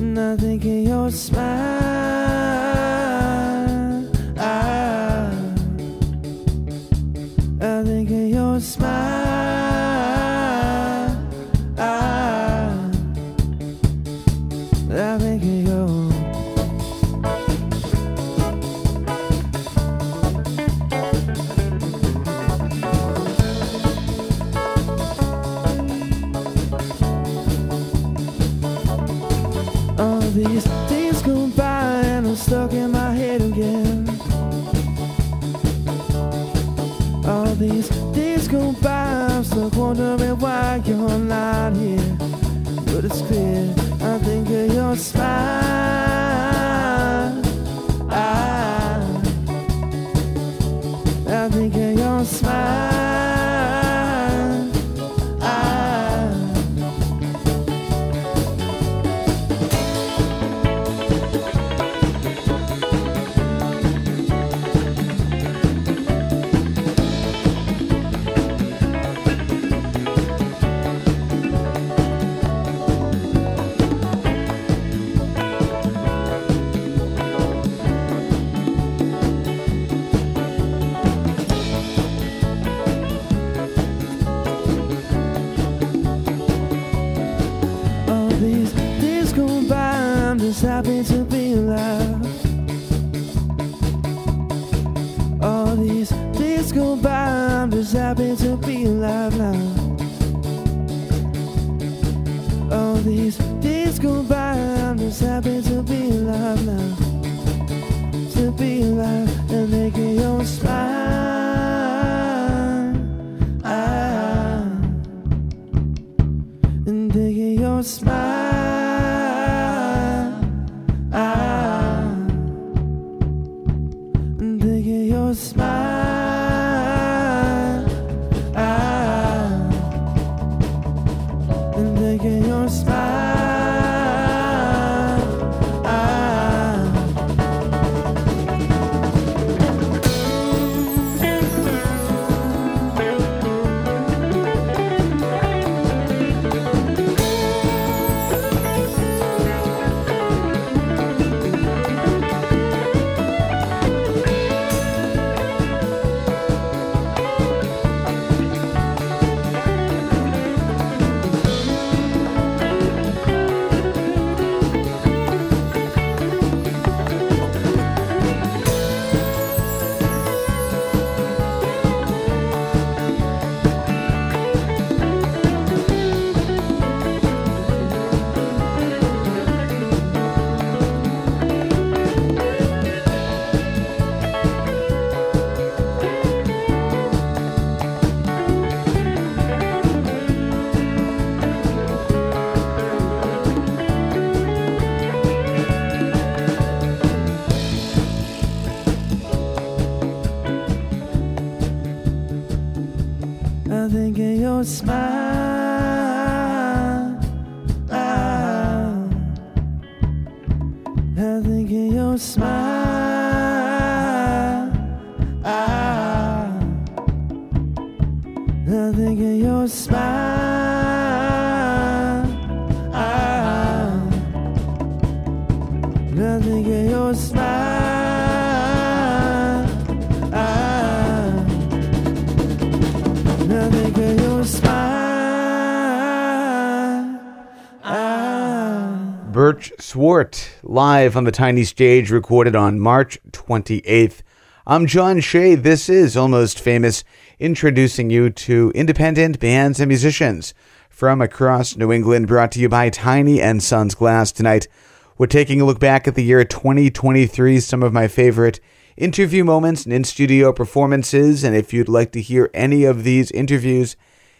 And I think of your smile. I, I think of your smile. Smile. Birch Swart, live on the tiny stage, recorded on March 28th. I'm John Shea. This is Almost Famous, introducing you to independent bands and musicians from across New England, brought to you by Tiny and Sons Glass tonight. We're taking a look back at the year 2023, some of my favorite interview moments and in studio performances. And if you'd like to hear any of these interviews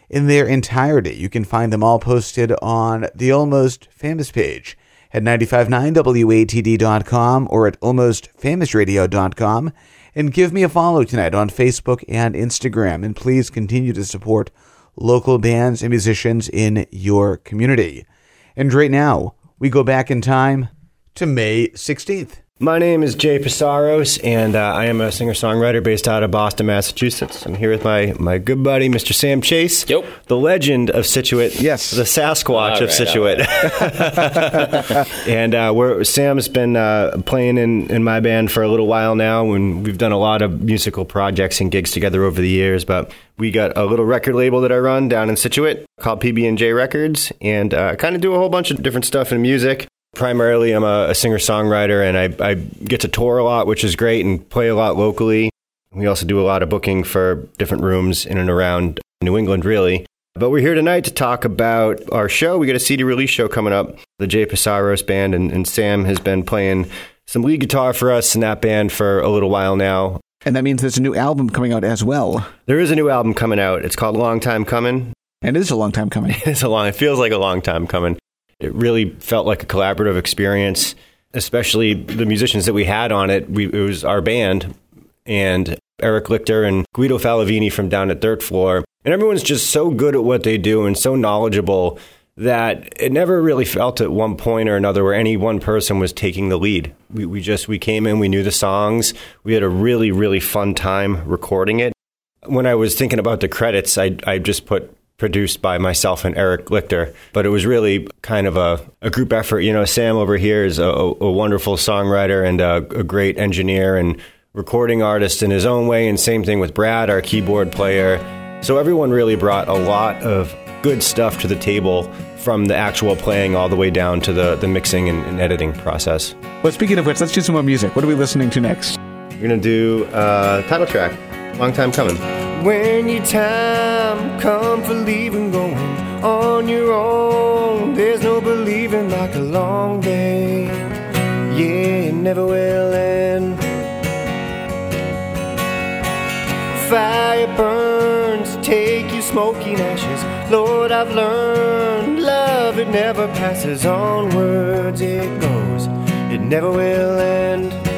in their entirety, you can find them all posted on the Almost Famous page at 959watd.com or at almostfamousradio.com. And give me a follow tonight on Facebook and Instagram. And please continue to support local bands and musicians in your community. And right now, we go back in time to May 16th. My name is Jay Psaros, and uh, I am a singer songwriter based out of Boston, Massachusetts. I'm here with my, my good buddy, Mr. Sam Chase. Yep. The legend of Scituate. Yes. The Sasquatch All of right, and uh, we're, Sam's been uh, playing in, in my band for a little while now, and we've done a lot of musical projects and gigs together over the years. But we got a little record label that I run down in Scituate called PB&J Records, and uh, kind of do a whole bunch of different stuff in music. Primarily, I'm a, a singer songwriter, and I, I get to tour a lot, which is great, and play a lot locally. We also do a lot of booking for different rooms in and around New England, really. But we're here tonight to talk about our show. We got a CD release show coming up. The Jay Psaros Band, and, and Sam has been playing some lead guitar for us in that band for a little while now. And that means there's a new album coming out as well. There is a new album coming out. It's called Long Time Coming. And it is a long time coming. it's a long. It feels like a long time coming. It really felt like a collaborative experience, especially the musicians that we had on it. We, it was our band and Eric Lichter and Guido Falavini from down at Dirt Floor. And everyone's just so good at what they do and so knowledgeable that it never really felt at one point or another where any one person was taking the lead. We, we just we came in, we knew the songs, we had a really really fun time recording it. When I was thinking about the credits, I I just put produced by myself and Eric Lichter, but it was really kind of a, a group effort. You know, Sam over here is a, a wonderful songwriter and a, a great engineer and recording artist in his own way, and same thing with Brad, our keyboard player. So everyone really brought a lot of good stuff to the table from the actual playing all the way down to the, the mixing and, and editing process. But speaking of which, let's do some more music. What are we listening to next? We're going to do uh, title track, Long Time Coming. When your time come for leaving, going on your own, there's no believing like a long day. Yeah, it never will end. Fire burns, take you smoking ashes. Lord, I've learned love, it never passes onwards, it goes, it never will end.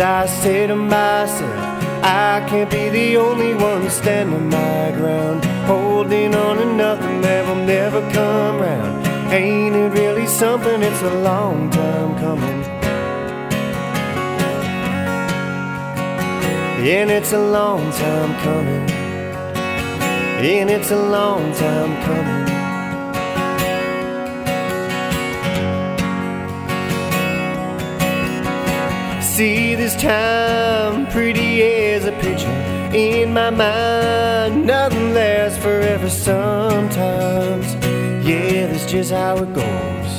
And I say to myself, I can't be the only one standing my ground, holding on to nothing that will never come round. Ain't it really something? It's a long time coming. And it's a long time coming. And it's a long time coming. See this time pretty as a picture in my mind. Nothing lasts forever sometimes. Yeah, that's just how it goes.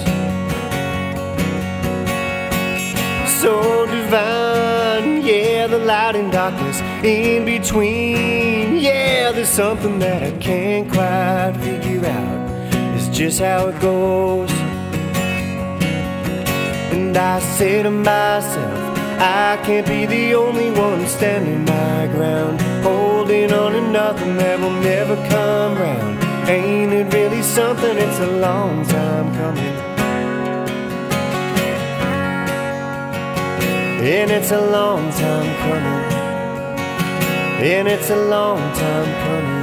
So divine, yeah, the light and darkness in between. Yeah, there's something that I can't quite figure out. It's just how it goes. And I say to myself, I can't be the only one standing my ground, holding on to nothing that will never come round. Ain't it really something? It's a long time coming. And it's a long time coming. and it's a long time coming.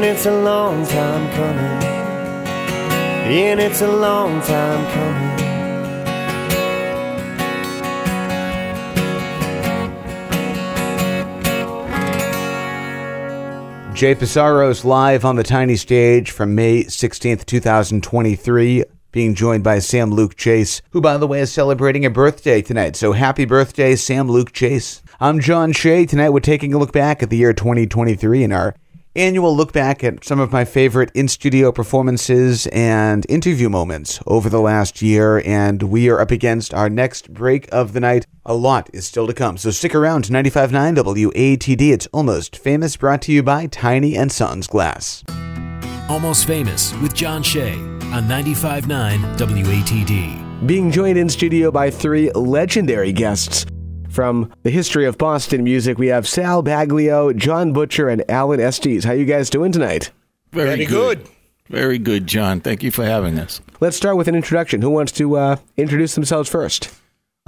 And it's a long time coming. And it's a long time coming. Jay Psaros live on the tiny stage from May 16th, 2023, being joined by Sam Luke Chase, who, by the way, is celebrating a birthday tonight. So happy birthday, Sam Luke Chase. I'm John Shea. Tonight we're taking a look back at the year 2023 in our annual look back at some of my favorite in studio performances and interview moments over the last year. And we are up against our next break of the night. A lot is still to come. So stick around to 95.9 WATD. It's Almost Famous, brought to you by Tiny and Sons Glass. Almost Famous with John Shea on 95.9 WATD. Being joined in studio by three legendary guests. From the history of Boston music, we have Sal Baglio, John Butcher, and Alan Estes. How you guys doing tonight? Very, Very good. Very good, John. Thank you for having us. Let's start with an introduction. Who wants to uh, introduce themselves first?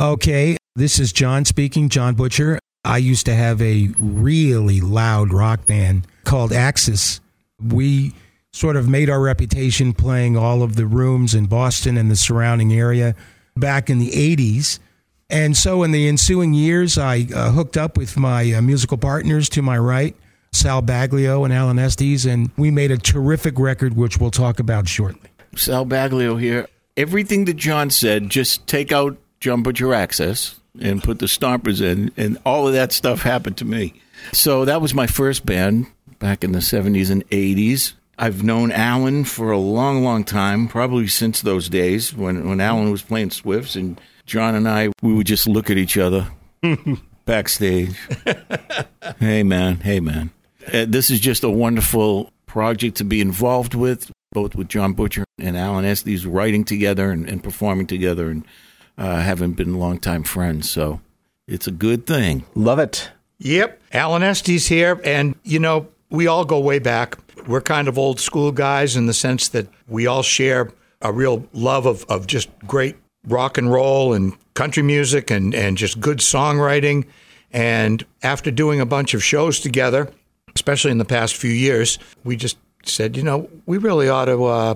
Okay, this is John speaking, John Butcher. I used to have a really loud rock band called Axis. We sort of made our reputation playing all of the rooms in Boston and the surrounding area back in the 80s. And so in the ensuing years, I uh, hooked up with my uh, musical partners to my right, Sal Baglio and Alan Estes, and we made a terrific record, which we'll talk about shortly. Sal Baglio here. Everything that John said, just take out Butcher Axis and put the Stompers in, and all of that stuff happened to me. So that was my first band back in the 70s and 80s. I've known Alan for a long, long time, probably since those days when, when Alan was playing Swifts and John and I, we would just look at each other backstage. hey, man. Hey, man. Uh, this is just a wonderful project to be involved with, both with John Butcher and Alan Estes writing together and, and performing together and uh, having been longtime friends. So it's a good thing. Love it. Yep. Alan Estes here. And, you know, we all go way back. We're kind of old school guys in the sense that we all share a real love of, of just great rock and roll and country music and, and just good songwriting. And after doing a bunch of shows together, especially in the past few years, we just said, you know, we really ought to uh,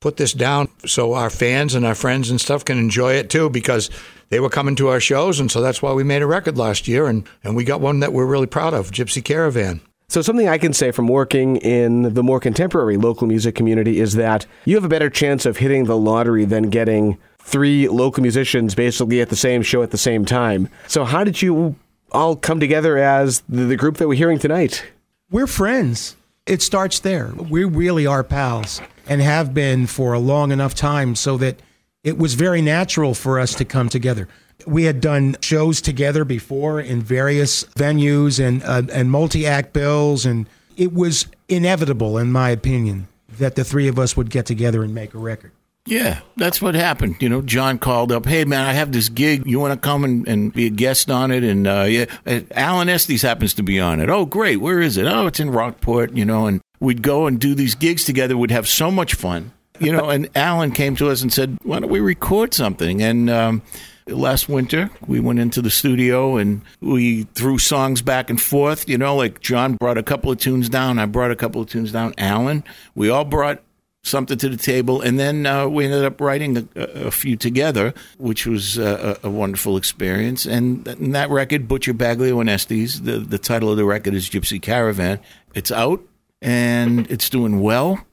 put this down so our fans and our friends and stuff can enjoy it too because they were coming to our shows. And so that's why we made a record last year. And, and we got one that we're really proud of Gypsy Caravan. So, something I can say from working in the more contemporary local music community is that you have a better chance of hitting the lottery than getting three local musicians basically at the same show at the same time. So, how did you all come together as the, group that we're hearing tonight? We're friends. It starts there. We really are pals and have been for a long enough time so that it was very natural for us to come together. We had done shows together before in various venues and uh, and multi-act bills and it was inevitable in my opinion that the three of us would get together and make a record. Yeah, that's what happened. You know, John called up, "Hey man, I have this gig. You want to come and, and be a guest on it?" And uh, yeah, uh, Alan Estes happens to be on it. Oh, great. Where is it? Oh, it's in Rockport. You know, and we'd go and do these gigs together. We'd have so much fun. You know, and Alan came to us and said, "Why don't we record something?" And um, last winter we went into the studio and we threw songs back and forth. You know, like John brought a couple of tunes down. I brought a couple of tunes down. Alan, we all brought something to the table, and then uh, we ended up writing a, a few together, which was uh, a, a wonderful experience. And, th- and that record, Butcher Baglio and Estes, the the title of the record is Gypsy Caravan. It's out and it's doing well,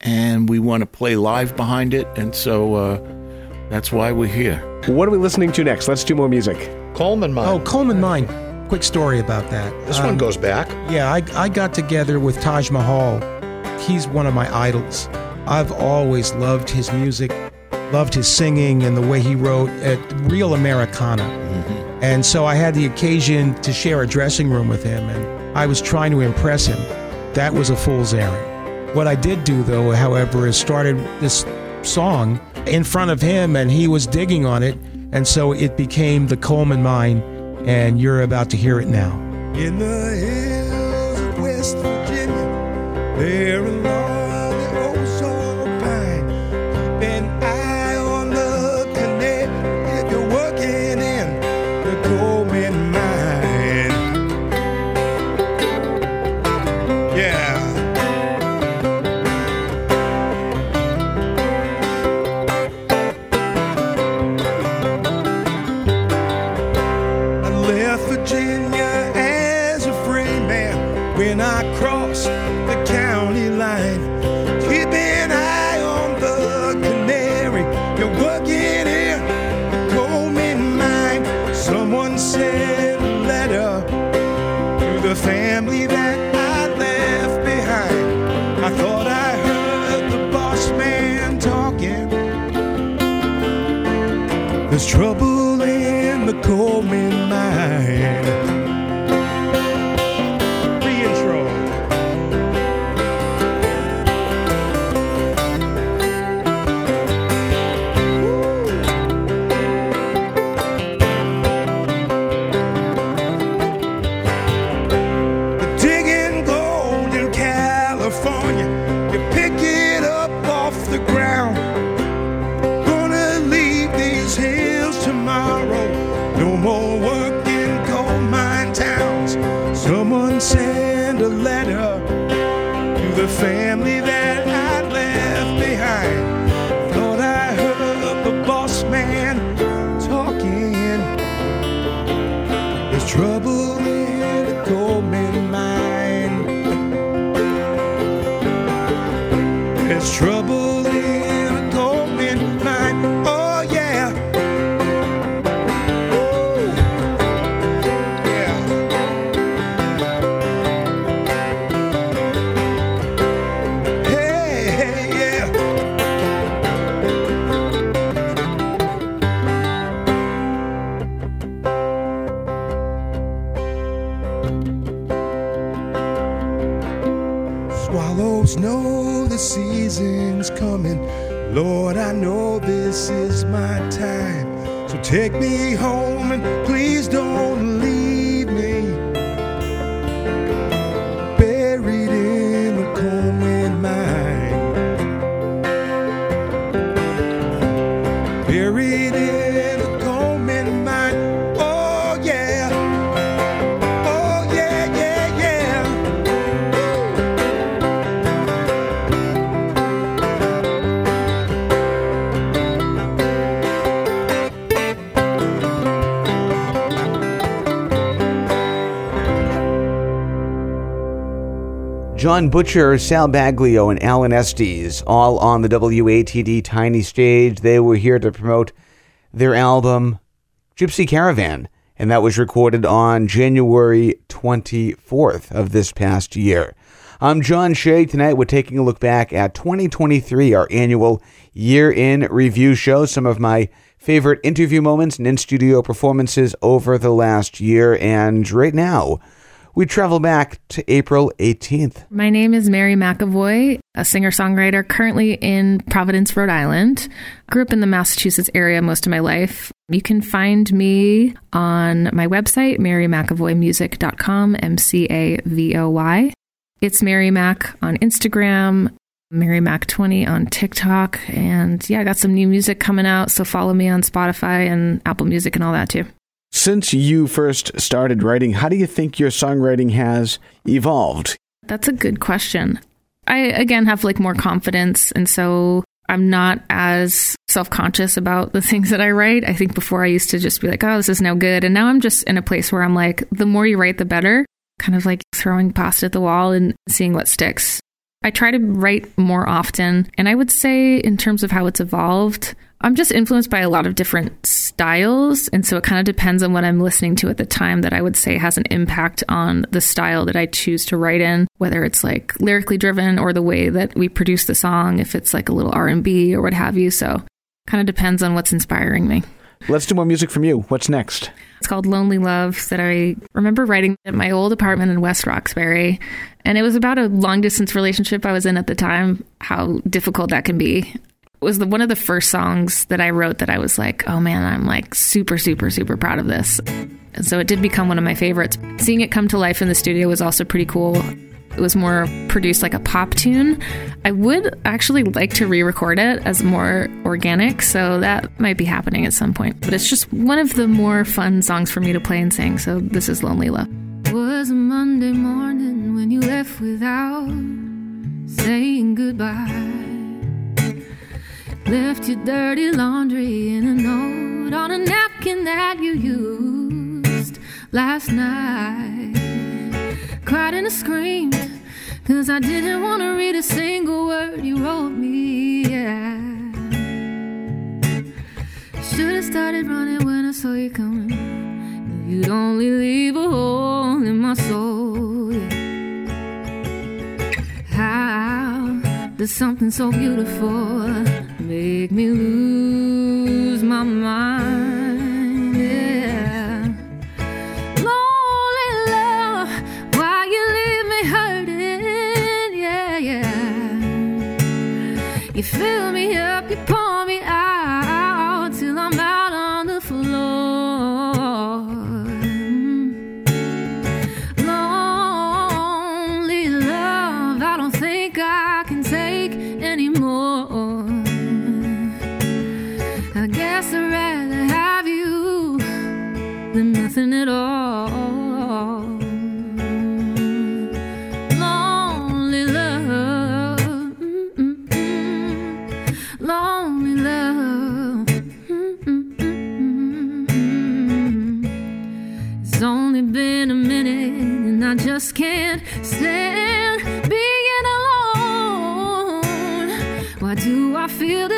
and we want to play live behind it, and so uh, that's why we're here. What are we listening to next? Let's do more music. Coleman Mine. Oh, Coleman Mine. Quick story about that. This one Um, goes back. Yeah, I, I got together with Taj Mahal. He's one of my idols. I've always loved his music, loved his singing and the way he wrote at real Americana. Mm-hmm. And so I had the occasion to share a dressing room with him, and I was trying to impress him. That was a fool's errand. What I did do, though, however, is started this song in front of him, and he was digging on it, and so it became the Coleman Mine, and you're about to hear it now. In the hills of West Virginia, there along John Butcher, Sal Baglio, and Alan Estes, all on the WATD Tiny Stage. They were here to promote their album Gypsy Caravan, and that was recorded on January 24th of this past year. I'm John Shea. Tonight we're taking a look back at 2023, our annual year in review show. Some of my favorite interview moments and in studio performances over the last year. And right now, we travel back to April 18th. My name is Mary McAvoy, a singer songwriter currently in Providence, Rhode Island. Grew up in the Massachusetts area most of my life. You can find me on my website, marymcavoymusic.com, M C A V O Y. It's Mary Mac on Instagram, Mary Mac 20 on TikTok. And yeah, I got some new music coming out. So follow me on Spotify and Apple Music and all that too. Since you first started writing, how do you think your songwriting has evolved? That's a good question. I again have like more confidence and so I'm not as self-conscious about the things that I write. I think before I used to just be like, "Oh, this is no good." And now I'm just in a place where I'm like, the more you write the better, kind of like throwing pasta at the wall and seeing what sticks. I try to write more often, and I would say in terms of how it's evolved, I'm just influenced by a lot of different styles. And so it kind of depends on what I'm listening to at the time that I would say has an impact on the style that I choose to write in, whether it's like lyrically driven or the way that we produce the song, if it's like a little R&B or what have you. So kind of depends on what's inspiring me. Let's do more music from you. What's next? It's called Lonely Love that I remember writing at my old apartment in West Roxbury. And it was about a long distance relationship I was in at the time, how difficult that can be. It was the, one of the first songs that I wrote that I was like, oh man, I'm like super, super, super proud of this. And so it did become one of my favorites. Seeing it come to life in the studio was also pretty cool. It was more produced like a pop tune. I would actually like to re record it as more organic, so that might be happening at some point. But it's just one of the more fun songs for me to play and sing, so this is Lonely Love. Was a Monday morning when you left without saying goodbye. Left your dirty laundry in a note on a napkin that you used last night. Cried and I screamed, cause I didn't want to read a single word you wrote me. Yeah. Should have started running when I saw you coming. You'd only leave a hole in my soul. Yeah. How does something so beautiful make me lose my mind? Yeah. Lonely love, why you leave me hurting? Yeah, yeah. You fill me up, you been a minute and I just can't stand being alone. Why do I feel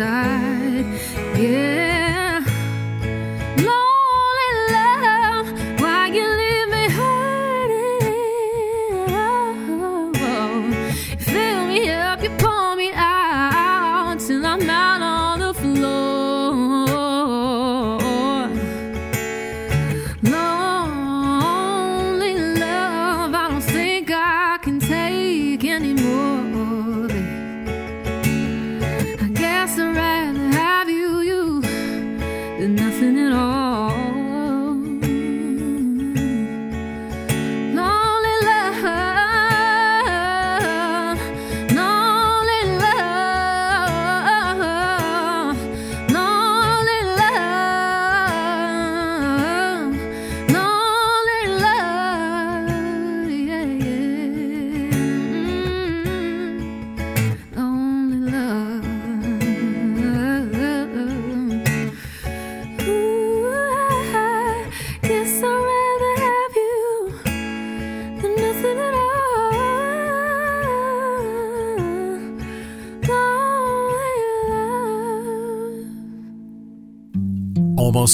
my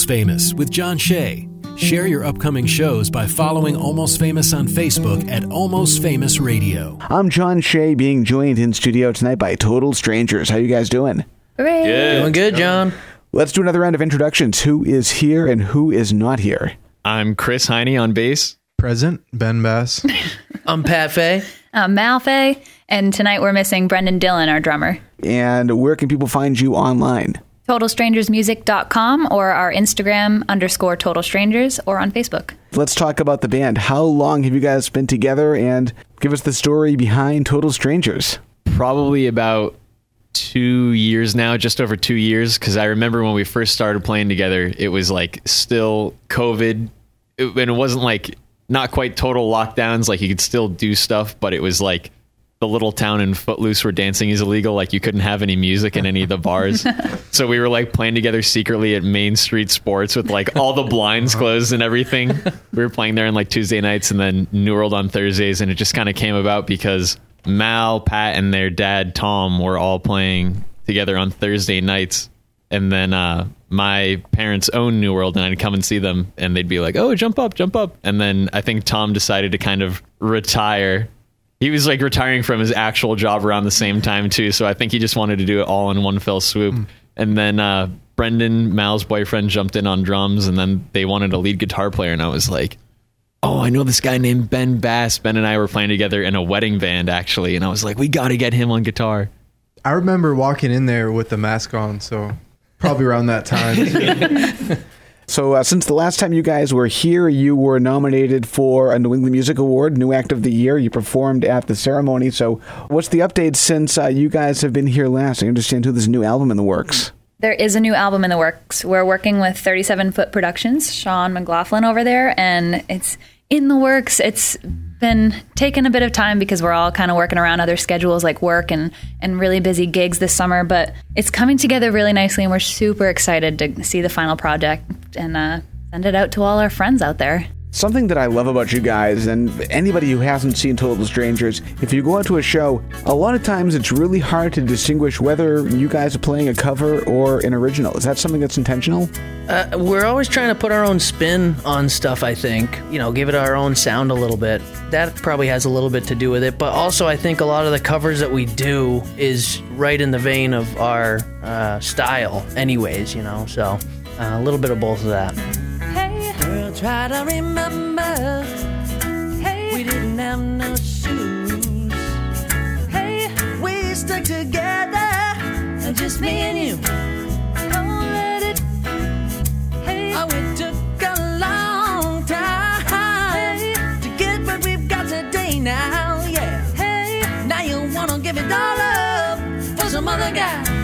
Almost Famous with John Shea. Share your upcoming shows by following Almost Famous on Facebook at Almost Famous Radio. I'm John Shea, being joined in studio tonight by Total Strangers. How you guys doing? Hooray. Doing good, John. Let's do another round of introductions. Who is here and who is not here? I'm Chris Heine on bass. Present, Ben Bass. I'm Pat Fay. I'm Mal Fay, and tonight we're missing Brendan Dillon, our drummer. And where can people find you online? TotalStrangersMusic.com or our Instagram underscore Total Strangers or on Facebook. Let's talk about the band. How long have you guys been together? And give us the story behind Total Strangers. Probably about two years now, just over two years. Because I remember when we first started playing together, it was like still COVID, it, and it wasn't like not quite total lockdowns. Like you could still do stuff, but it was like the little town in Footloose where dancing is illegal. Like you couldn't have any music in any of the bars. so we were like playing together secretly at Main Street Sports with like all the blinds closed and everything. We were playing there on like Tuesday nights and then New World on Thursdays. And it just kind of came about because Mal, Pat, and their dad, Tom, were all playing together on Thursday nights. And then uh, my parents own New World, and I'd come and see them, and they'd be like, "Oh, jump up, jump up!" And then I think Tom decided to kind of retire. He was like retiring from his actual job around the same time too, so I think he just wanted to do it all in one fell swoop. And then uh, Brendan, Mal's boyfriend, jumped in on drums, and then they wanted a lead guitar player, and I was like, "Oh, I know this guy named Ben Bass." Ben and I were playing together in a wedding band actually, and I was like, "We got to get him on guitar." I remember walking in there with the mask on, so probably around that time. So, uh, since the last time you guys were here, you were nominated for a New England Music Award, New Act of the Year. You performed at the ceremony. So, what's the update since uh, you guys have been here last? I understand who this new album in the works. There is a new album in the works. We're working with 37 Foot Productions, Sean McLaughlin over there, and it's in the works. It's been taking a bit of time because we're all kind of working around other schedules like work and, and really busy gigs this summer, but it's coming together really nicely, and we're super excited to see the final project and uh, send it out to all our friends out there. Something that I love about you guys, and anybody who hasn't seen Total Strangers, if you go out to a show, a lot of times it's really hard to distinguish whether you guys are playing a cover or an original. Is that something that's intentional? Uh, we're always trying to put our own spin on stuff, I think. You know, give it our own sound a little bit. That probably has a little bit to do with it. But also, I think a lot of the covers that we do is right in the vein of our uh, style, anyways, you know. So uh, a little bit of both of that. Try to remember. Hey, we didn't have no shoes. Hey, we stuck together, just me and you. Don't let it. Hey, oh, it took a long time to get what we've got today now. Yeah. Hey, now you wanna give it all up for some other guy.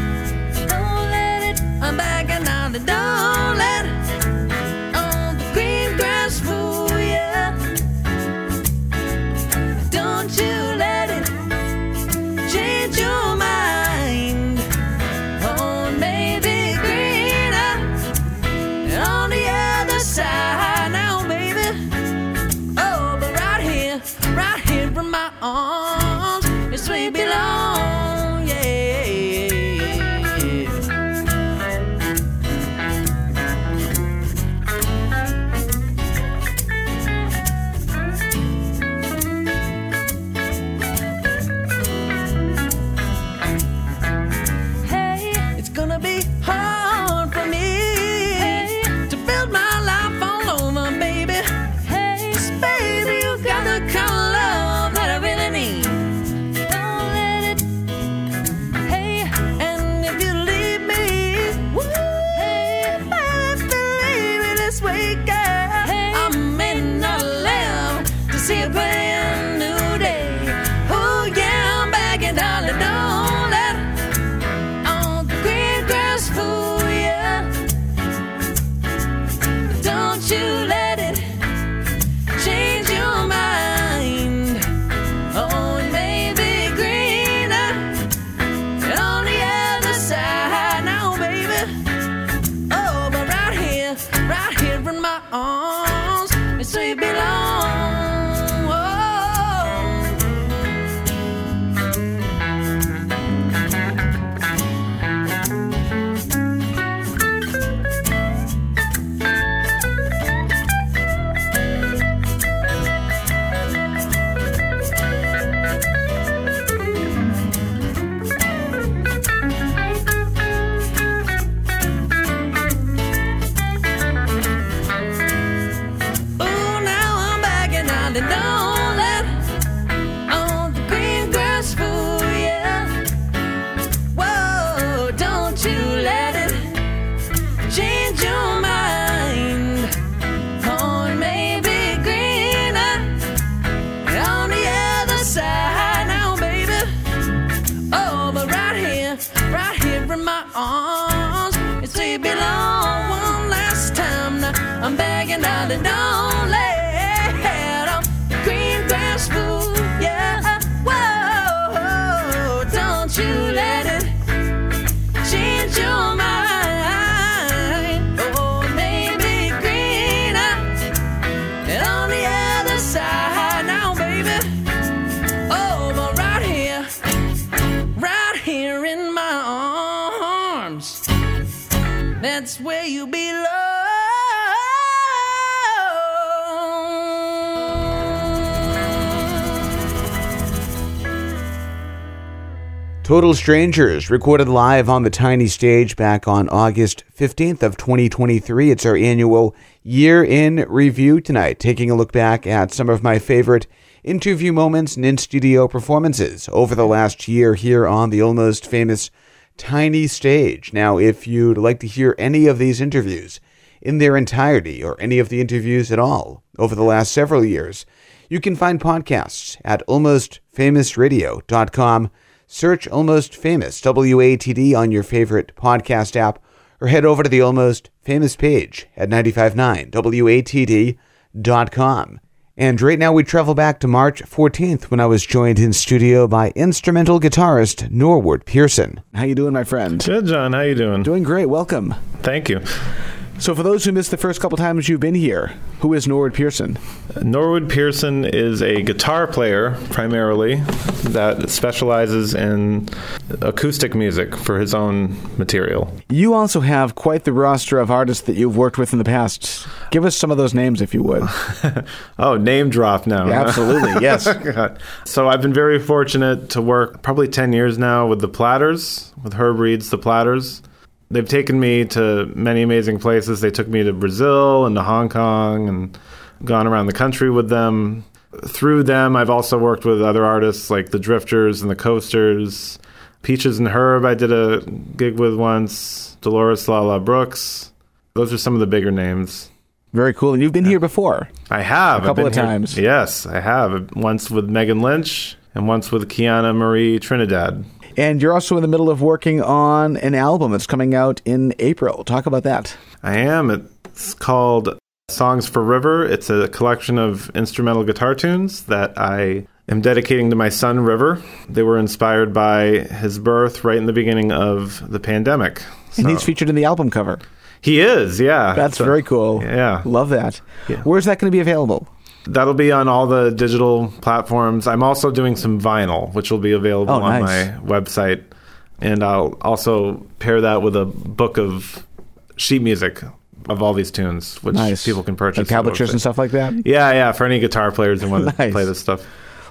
Arms, where you belong. on. Total Strangers, recorded live on the tiny stage back on August 15th of 2023. It's our annual year in review tonight, taking a look back at some of my favorite interview moments and in-studio performances over the last year here on the almost famous tiny stage. Now, if you'd like to hear any of these interviews in their entirety or any of the interviews at all over the last several years, you can find podcasts at almostfamousradio.com Search Almost Famous, WATD, on your favorite podcast app, or head over to the Almost Famous page at 959watd.com. And right now we travel back to March 14th when I was joined in studio by instrumental guitarist Norwood Pierson. How you doing, my friend? Good, John. How you doing? Doing great. Welcome. Thank you. So, for those who missed the first couple times you've been here, who is Norwood Pierson? Norwood Pierson is a guitar player primarily that specializes in acoustic music for his own material. You also have quite the roster of artists that you've worked with in the past. Give us some of those names, if you would. oh, name drop now. Yeah, absolutely, yes. Oh, so I've been very fortunate to work probably 10 years now with the Platters, with Herb Reed's The Platters. They've taken me to many amazing places. They took me to Brazil and to Hong Kong and gone around the country with them. Through them, I've also worked with other artists like the Drifters and the Coasters. Peaches and Herb, I did a gig with once. Dolores Lala Brooks. Those are some of the bigger names. Very cool. And you've been here before. I have. A couple of here- times. Yes, I have. Once with Megan Lynch and once with Kiana Marie Trinidad. And you're also in the middle of working on an album that's coming out in April. Talk about that. I am. It's called Songs for River. It's a collection of instrumental guitar tunes that I am dedicating to my son, River. They were inspired by his birth right in the beginning of the pandemic. And he's featured in the album cover. He is, yeah. That's So- very cool. Yeah. Love that. Where's that going to be available? That'll be on all the digital platforms. I'm also doing some vinyl, which will be available Oh, on nice. my website. And I'll also pair that with a book of sheet music of all these tunes, which Nice. people can purchase. Like tablatures and stuff like that? Yeah, yeah. For any guitar players who want to play this stuff.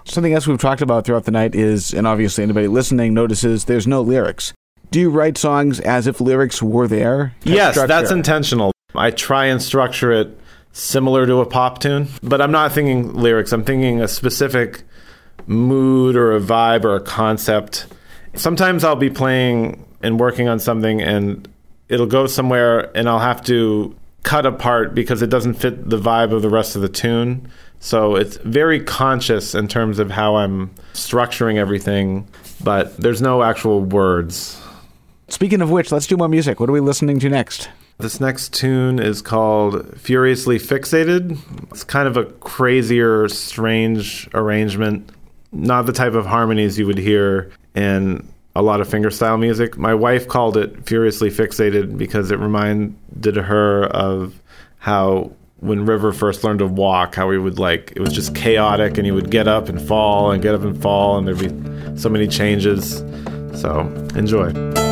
Something else we've talked about throughout the night is, and obviously anybody listening notices, there's no lyrics. Do you write songs as if lyrics were there? Yes, that's intentional. I try and structure it similar to a pop tune, but I'm not thinking lyrics. I'm thinking a specific mood or a vibe or a concept. Sometimes I'll be playing and working on something and it'll go somewhere and I'll have to cut apart because it doesn't fit the vibe of the rest of the tune. So it's very conscious in terms of how I'm structuring everything, but there's no actual words. Speaking of which, let's do more music. What are we listening to next? This next tune is called Furiously Fixated. It's kind of a crazier, strange arrangement. Not the type of harmonies you would hear in a lot of fingerstyle music. My wife called it Furiously Fixated because it reminded her of how when River first learned to walk, how he would like, it was just chaotic and he would get up and fall and get up and fall and there'd be so many changes. So enjoy.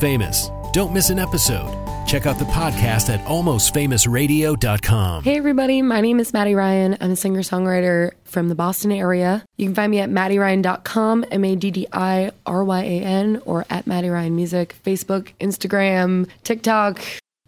Famous. Don't miss an episode. Check out the podcast at almostfamousradio.com. Hey everybody, my name is Maddi Ryan. I'm a singer songwriter from the Boston area. You can find me at maddiryan.com, M A D D I R Y A N, or at Maddi Ryan Music, Facebook, Instagram, TikTok,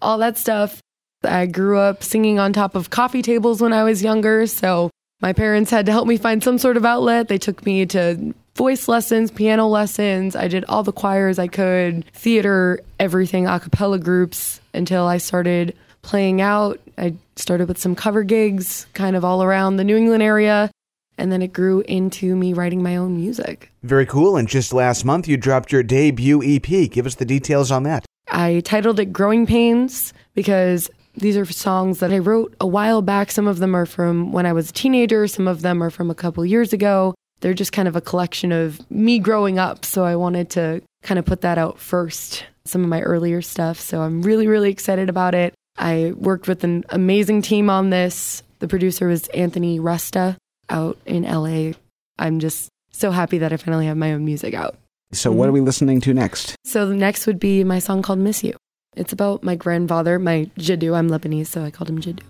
all that stuff. I grew up singing on top of coffee tables when I was younger, so my parents had to help me find some sort of outlet. They took me to voice lessons, piano lessons. I did all the choirs I could, theater, everything, a cappella groups until I started playing out. I started with some cover gigs kind of all around the New England area. And then it grew into me writing my own music. Very cool. And just last month, you dropped your debut EP. Give us the details on that. I titled it Growing Pains because these are songs that I wrote a while back. Some of them are from when I was a teenager, some of them are from a couple years ago. They're just kind of a collection of me growing up. So I wanted to kind of put that out first, some of my earlier stuff. So I'm really, really excited about it. I worked with an amazing team on this. The producer was Anthony Resta out in LA. I'm just so happy that I finally have my own music out. So, what are we listening to next? So the next would be my song called Miss You. It's about my grandfather, my Jiddu. I'm Lebanese, so I called him Jiddu.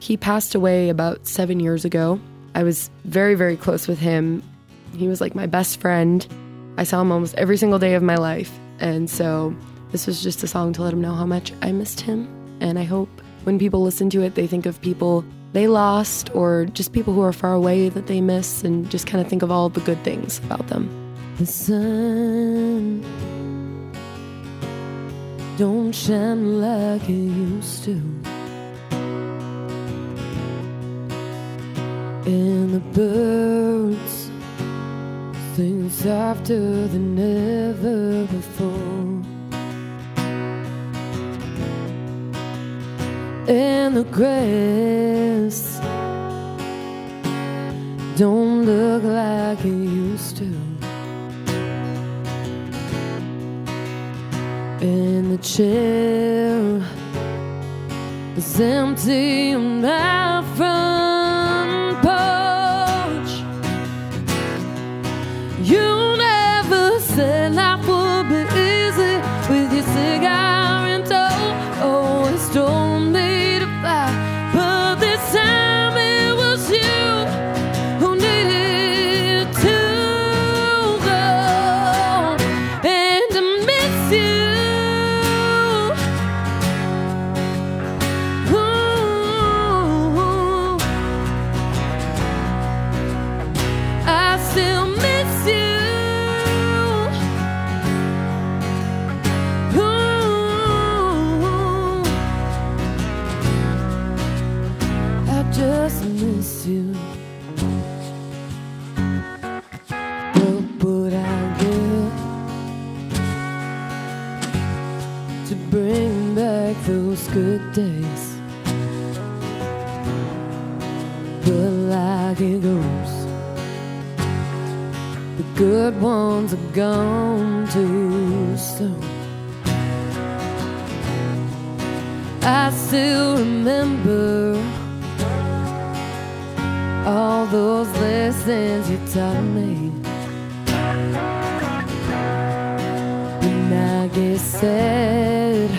He passed away about seven years ago. I was very, very close with him. He was like my best friend. I saw him almost every single day of my life. And so this was just a song to let him know how much I missed him. And I hope when people listen to it, they think of people they lost or just people who are far away that they miss and just kind of think of all the good things about them. The sun don't shine like it used to. And the birds sing softer than ever before. And the grass don't look like it used to. And the chair is empty on my front it goes. The good ones are gone too soon. I still remember all those lessons you taught me. When I get sad,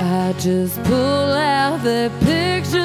I just pull out that picture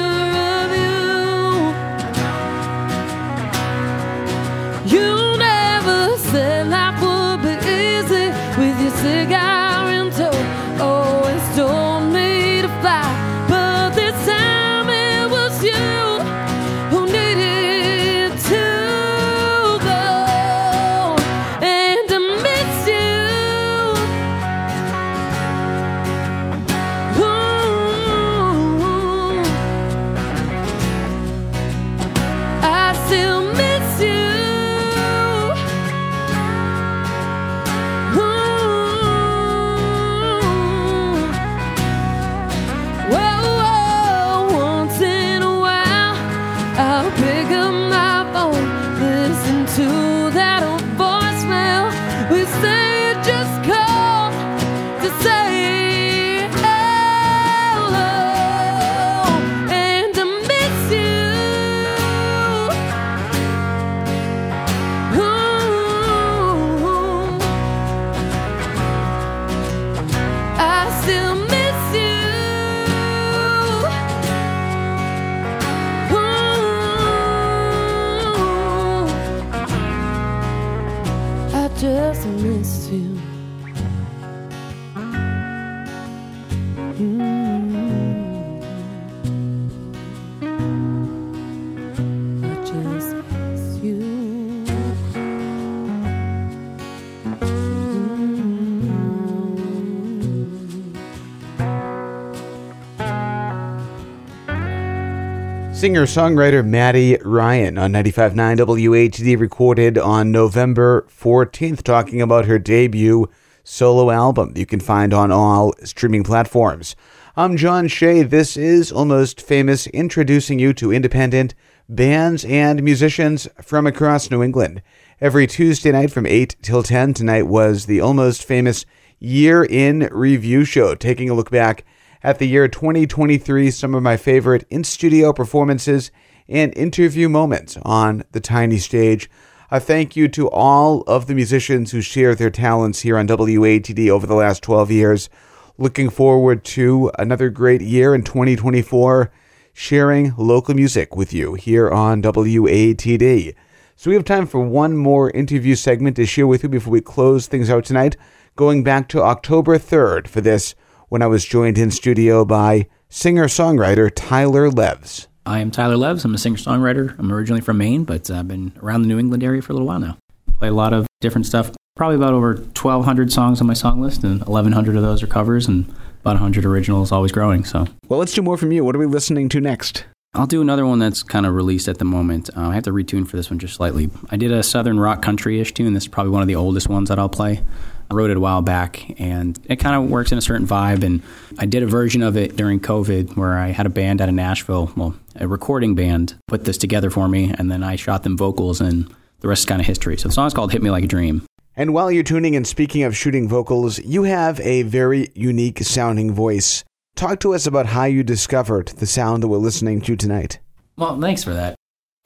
Singer songwriter Maddi Ryan on 95.9 WATD recorded on November 14th, talking about her debut solo album you can find on all streaming platforms. I'm John Shea. This is Almost Famous, introducing you to independent bands and musicians from across New England. Every Tuesday night from 8 till 10, tonight was the Almost Famous Year in Review show, taking a look back at the year 2023, some of my favorite in studio performances and interview moments on the tiny stage. A thank you to all of the musicians who share their talents here on WATD over the last 12 years. Looking forward to another great year in 2024, sharing local music with you here on WATD. So we have time for one more interview segment to share with you before we close things out tonight, going back to October 3rd for this when I was joined in studio by singer songwriter Tyler Levs. I am Tyler Levs. I'm a singer songwriter. I'm originally from Maine, but I've been around the New England area for a little while now. Play a lot of different stuff. Probably about over 1,200 songs on my song list, and 1,100 of those are covers, and about 100 originals, always growing. So Well, let's do more from you. What are we listening to next? I'll do another one that's kind of released at the moment. Uh, I have to retune for this one just slightly. I did a southern rock country ish tune. This is probably one of the oldest ones that I'll play. I wrote it a while back, and it kind of works in a certain vibe. And I did a version of it during COVID where I had a band out of Nashville, well, a recording band, put this together for me, and then I shot them vocals, and the rest is kind of history. So the song's called Hit Me Like a Dream. And while you're tuning and speaking of shooting vocals, you have a very unique sounding voice. Talk to us about how you discovered the sound that we're listening to tonight. Well, thanks for that.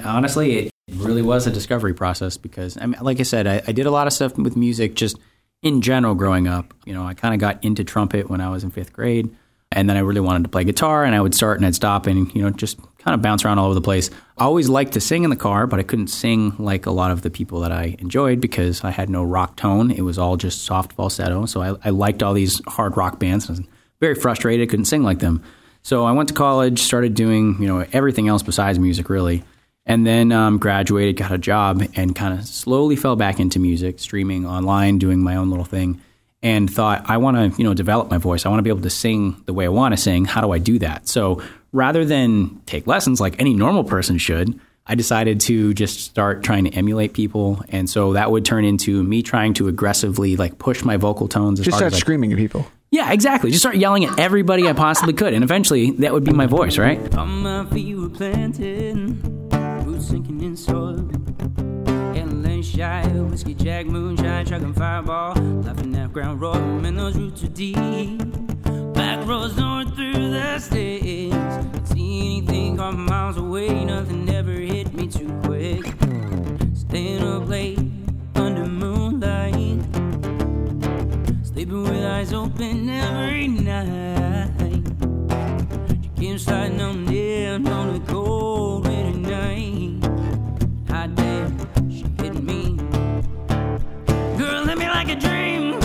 Honestly, it really was a discovery process because, I mean, like I said, I, I did a lot of stuff with music just in general growing up. You know, I kind of got into trumpet when I was in fifth grade, and then I really wanted to play guitar, and I would start and I'd stop and, you know, just kind of bounce around all over the place. I always liked to sing in the car, but I couldn't sing like a lot of the people that I enjoyed because I had no rock tone. It was all just soft falsetto. So I, I liked all these hard rock bands. I was very frustrated, couldn't sing like them. So I went to college, started doing, you know, everything else besides music, really. And then um, graduated, got a job, and kind of slowly fell back into music, streaming online, doing my own little thing, and thought I want to, you know, develop my voice. I want to be able to sing the way I want to sing. How do I do that? So rather than take lessons like any normal person should, I decided to just start trying to emulate people, and so that would turn into me trying to aggressively like push my vocal tones. As Just start as I screaming at people. yeah, exactly. Just start yelling at everybody I possibly could, and eventually that would be my voice, right? Sinking in soil. Atlantic shy, whiskey jack, moonshine, trucking fireball, laughing at ground roar, man, those roots are deep. Back roads north through the states. Can't see anything caught miles away, nothing ever hit me too quick. Staying up late under moonlight, sleeping with eyes open every night. She came sliding on down on a cold winter night. Like a dream.